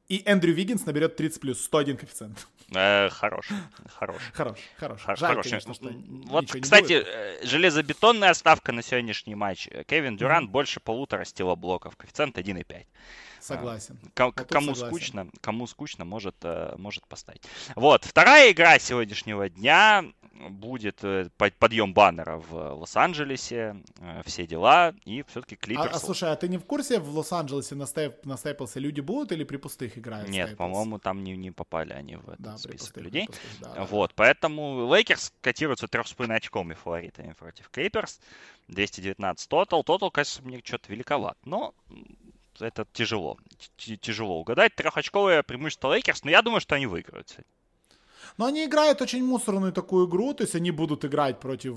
и Эндрю Виггинс наберет 30 плюс, 101 коэффициент. Э, хорош, хорош. Хорош, хорош. Хорош. Вот, кстати, э, железобетонная ставка на сегодняшний матч. Кевин Дюрант больше полутора стилоблоков, коэффициент 1,5. Согласен. Кому скучно, кому скучно, может, э, может поставить. Вот, вторая игра сегодняшнего дня будет э, подъем баннера в Лос-Анджелесе, э, все дела, и все-таки Клиперс... А, а слушай, а ты не в курсе, в Лос-Анджелесе на, стейп, на Стейплсе люди будут или при пустых играют? Нет, по-моему, там не, не попали они в этот да, список пустых, людей. Пустых, да, вот, да. поэтому Лейкерс котируются трехочковыми фаворитами против Клиперс. 219 тотал. Тотал, кажется, мне что-то великоват, но это тяжело. Тяжело угадать. Трехочковое преимущество Лейкерс, но я думаю, что они выиграют сегодня. Но они играют очень мусорную такую игру, то есть они будут играть против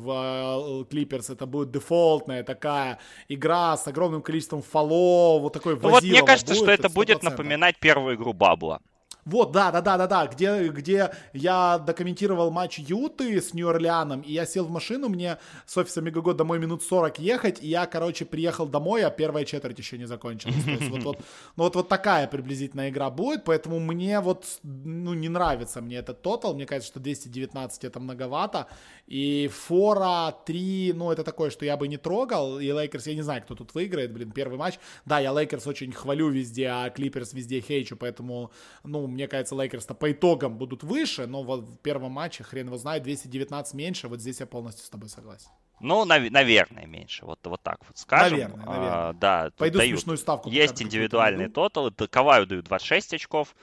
Клиперс, uh, это будет дефолтная такая игра с огромным количеством фолов, вот такой ну вот мне кажется, будет, что это будет напоминать первую игру bubble а. Вот, да, да, да, да, да, где, где я докомментировал матч Юты с Нью-Орлеаном, и я сел в машину, мне с офиса Megogo домой минут 40 ехать, и я, короче, приехал домой, а первая четверть еще не закончилась. Вот, вот, ну, вот, вот такая приблизительно игра будет, поэтому мне вот, ну, не нравится мне этот тотал, мне кажется, что 219 это многовато, и фора 3, ну, это такое, что я бы не трогал, и Лейкерс, я не знаю, кто тут выиграет, блин, первый матч. Да, я Лейкерс очень хвалю везде, а Клиперс везде хейчу, поэтому, ну, мне кажется, Лейкерс-то по итогам будут выше, но вот в первом матче, хрен его знает, 219 меньше, вот здесь я полностью с тобой согласен. Ну, нав- наверное, меньше. Вот, вот так вот скажем. Наверное, наверное. А, да, Пойду дают. смешную ставку. Есть индивидуальные тоталы. Каваю дают 26 очков,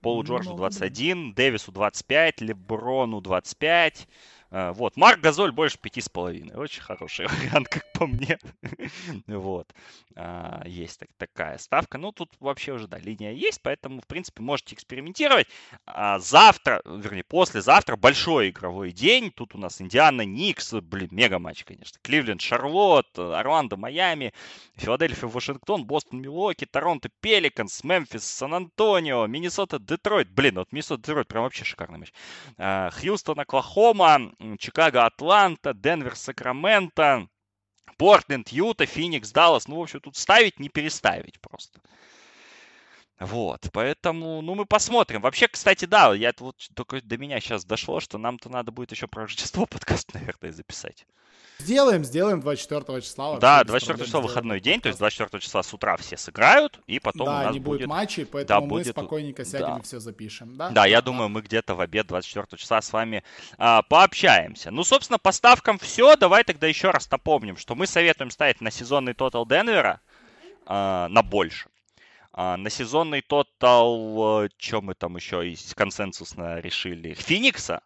Полу Джорджу 21, Дэвису 25, Леброну 25, а, вот. Марк Газоль больше пяти с половиной. Очень хороший [laughs] вариант, как по мне. вот. А, есть так, такая ставка. Ну, тут вообще уже, да, линия есть, поэтому, в принципе, можете экспериментировать. А завтра, вернее, послезавтра большой игровой день. Тут у нас Индиана, Никс, блин, мега матч, конечно. Кливленд, Шарлотт, Орландо, Майами, Филадельфия, Вашингтон, Бостон, Милуоки, Торонто, Пеликанс, Мемфис, Сан-Антонио, Миннесота, Детройт. Блин, вот Миннесота, Детройт, прям вообще шикарный матч. А, Хьюстон, Оклахома, Чикаго, Атланта, Денвер, Сакраменто, Портленд, Юта, Феникс, Даллас. Ну, в общем, тут ставить, не переставить просто. Вот, поэтому, ну, мы посмотрим. Вообще, кстати, да, я вот только до меня сейчас дошло, что нам-то надо будет еще про Рождество [laughs] подкаст, наверное, записать. Сделаем, сделаем 24 числа. Да, 24 числа выходной день, то есть 24 числа с утра все сыграют, и потом да, у нас не будет... матчей, поэтому да, мы будет... спокойненько сядем да. и все запишем. Да, да я да. думаю, мы где-то в обед 24 числа с вами а, пообщаемся. Ну, собственно, по ставкам все. Давай тогда еще раз напомним, что мы советуем ставить на сезонный тотал Денвера а, на больше. А, на сезонный тотал, э, что мы там еще из консенсусно решили, Феникса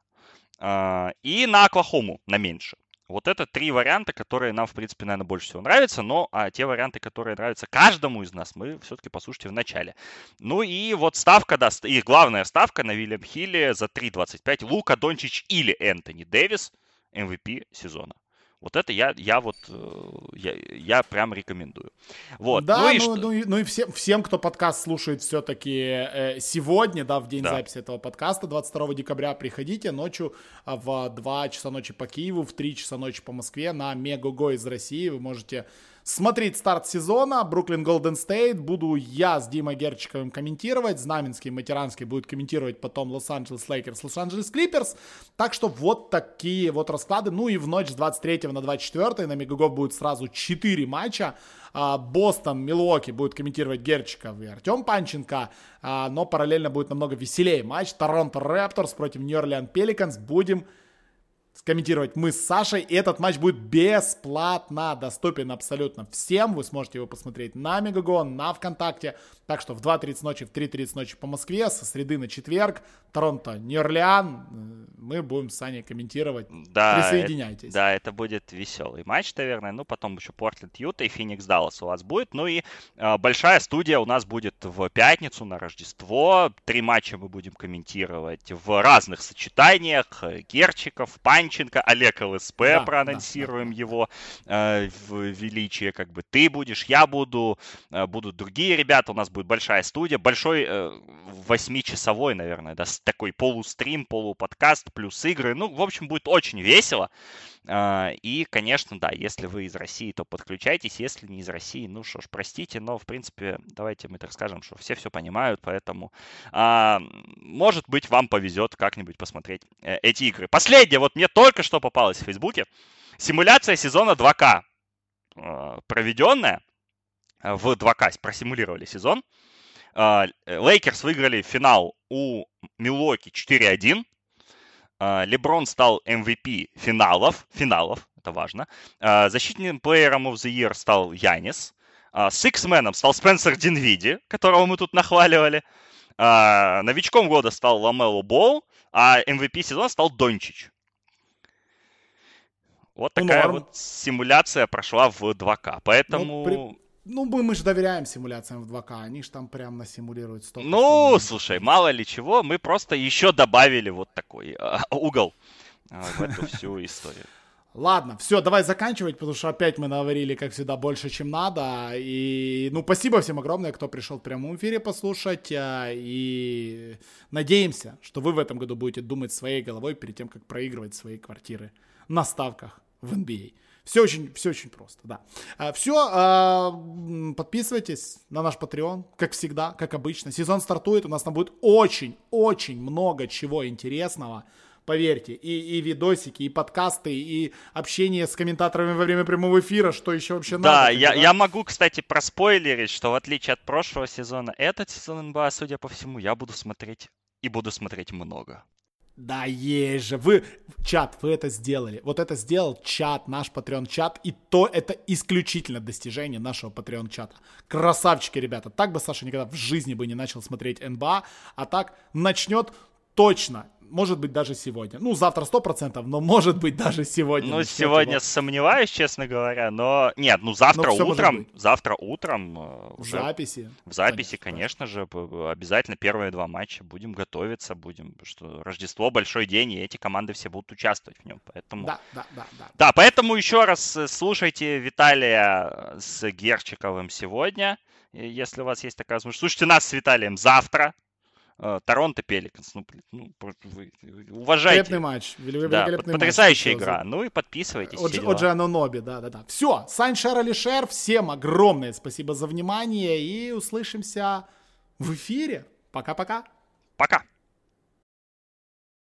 а, и на Оклахому на меньше. Вот это три варианта, которые нам, в принципе, наверное, больше всего нравятся, но а те варианты, которые нравятся каждому из нас, мы все-таки послушайте в начале. Ну и вот ставка, да, и главная ставка на Вильям Хилле за 3.25. Лука Дончич или Энтони Дэвис, MVP сезона. Вот это я, я вот, э, я, я прям рекомендую. Вот. Да, ну, и, ну, что... ну, и, ну и всем, всем, кто подкаст слушает все-таки э, сегодня, да, в день да. записи этого подкаста, 22 декабря, приходите ночью а, в 2 часа ночи по Киеву, в 3 часа ночи по Москве на Мегого из России. Вы можете смотреть старт сезона. Бруклин Голден Стейт. Буду я с Димой Герчиковым комментировать. Знаменский, Матеранский будет комментировать потом Лос-Анджелес Лейкерс, Лос-Анджелес Клиперс. Так что вот такие вот расклады. Ну и в ночь с 23 на 24 на Megogo будет сразу 4 матча. А, Бостон, Милуоки будет комментировать Герчиков и Артем Панченко, а, но параллельно будет намного веселее матч. Торонто Рэпторс против Нью-Орлеан Пеликанс. Будем комментировать мы с Сашей. И этот матч будет бесплатно доступен абсолютно всем. Вы сможете его посмотреть на Мегагон, на ВКонтакте. Так что в 2.30 ночи, в 3.30 ночи по Москве, со среды на четверг, Торонто, Нью-Орлеан. Э, мы будем с Саней комментировать. Да, Присоединяйтесь. Это, да, это будет веселый матч, наверное. Ну, потом еще Портленд, Юта и Феникс Даллас у вас будет. Ну и э, большая студия у нас будет в пятницу на Рождество. Три матча мы будем комментировать в разных сочетаниях. Герчиков, Панченко, Олег ЛСП, да, проанонсируем да, да. его э, в величие. Как бы ты будешь, я буду, э, будут другие ребята. У нас будет большая студия, большой восьмичасовой, э, наверное, да, такой полустрим, полуподкаст, плюс игры. Ну, в общем, будет очень весело. А, и, конечно, да, если вы из России, то подключайтесь. Если не из России, ну что ж, простите, но, в принципе, давайте мы так скажем, что все все понимают, поэтому, а, может быть, вам повезет как-нибудь посмотреть э, эти игры. Последнее, вот мне только что попалось в Фейсбуке. Симуляция сезона 2К а, проведенная в 2К, просимулировали сезон. Лейкерс выиграли финал у Милуоки 4-1. Леброн стал MVP финалов, финалов, это важно. Защитным плеером of the Year стал Янис. Sixth Man ом стал Спенсер Динвиди, которого мы тут нахваливали. Новичком года стал Ламело Бол, а MVP сезона стал Дончич. Вот такая ну, вот симуляция прошла в 2К. Поэтому... Ну, ну, мы, мы же доверяем симуляциям в 2К, они же там прям насимулируют столько. Ну, слушай, мало ли чего, мы просто еще добавили вот такой э, угол э, в эту всю [laughs] историю. Ладно, все, давай заканчивать, потому что опять мы наварили, как всегда, больше, чем надо. И, ну, спасибо всем огромное, кто пришел в прямом эфире послушать. А, и надеемся, что вы в этом году будете думать своей головой перед тем, как проигрывать свои квартиры на ставках в NBA. Все очень, все очень просто, да. А, все, а, подписывайтесь на наш Patreon, как всегда, как обычно. Сезон стартует, у нас там будет очень-очень много чего интересного. Поверьте, и, и видосики, и подкасты, и общение с комментаторами во время прямого эфира, что еще вообще да, надо. Я, да, я могу, кстати, проспойлерить, что в отличие от прошлого сезона, этот сезон НБА, судя по всему, я буду смотреть и буду смотреть много. Да есть же, вы, чат, вы это сделали. Вот это сделал чат, наш Patreon чат, и то это исключительно достижение нашего Patreon чата. Красавчики, ребята. Так бы Саша никогда в жизни бы не начал смотреть НБА, а так начнет точно может быть, даже сегодня. Ну, завтра 100%, но может быть даже сегодня. Ну, сегодня его. сомневаюсь, честно говоря, но... Нет, ну завтра но утром, завтра утром... Э, уже в записи. В записи, конечно, конечно же, обязательно первые два матча будем готовиться, будем, что Рождество, большой день, и эти команды все будут участвовать в нем, поэтому... Да, да, да, да. Да, поэтому еще раз э, слушайте Виталия с Герчиковым сегодня, если у вас есть такая возможность. Слушайте нас с Виталием завтра, Э, Торонто Пеликанс. Ну, ну, вы, уважайте. Великолепный матч. Великолепный да, потрясающая матч. игра. Ну и подписывайтесь. Оджано Ноби, да, да, да. Все, Сайн Шер Алишер, всем огромное спасибо за внимание и услышимся в эфире. Пока-пока. Пока. -пока. Пока.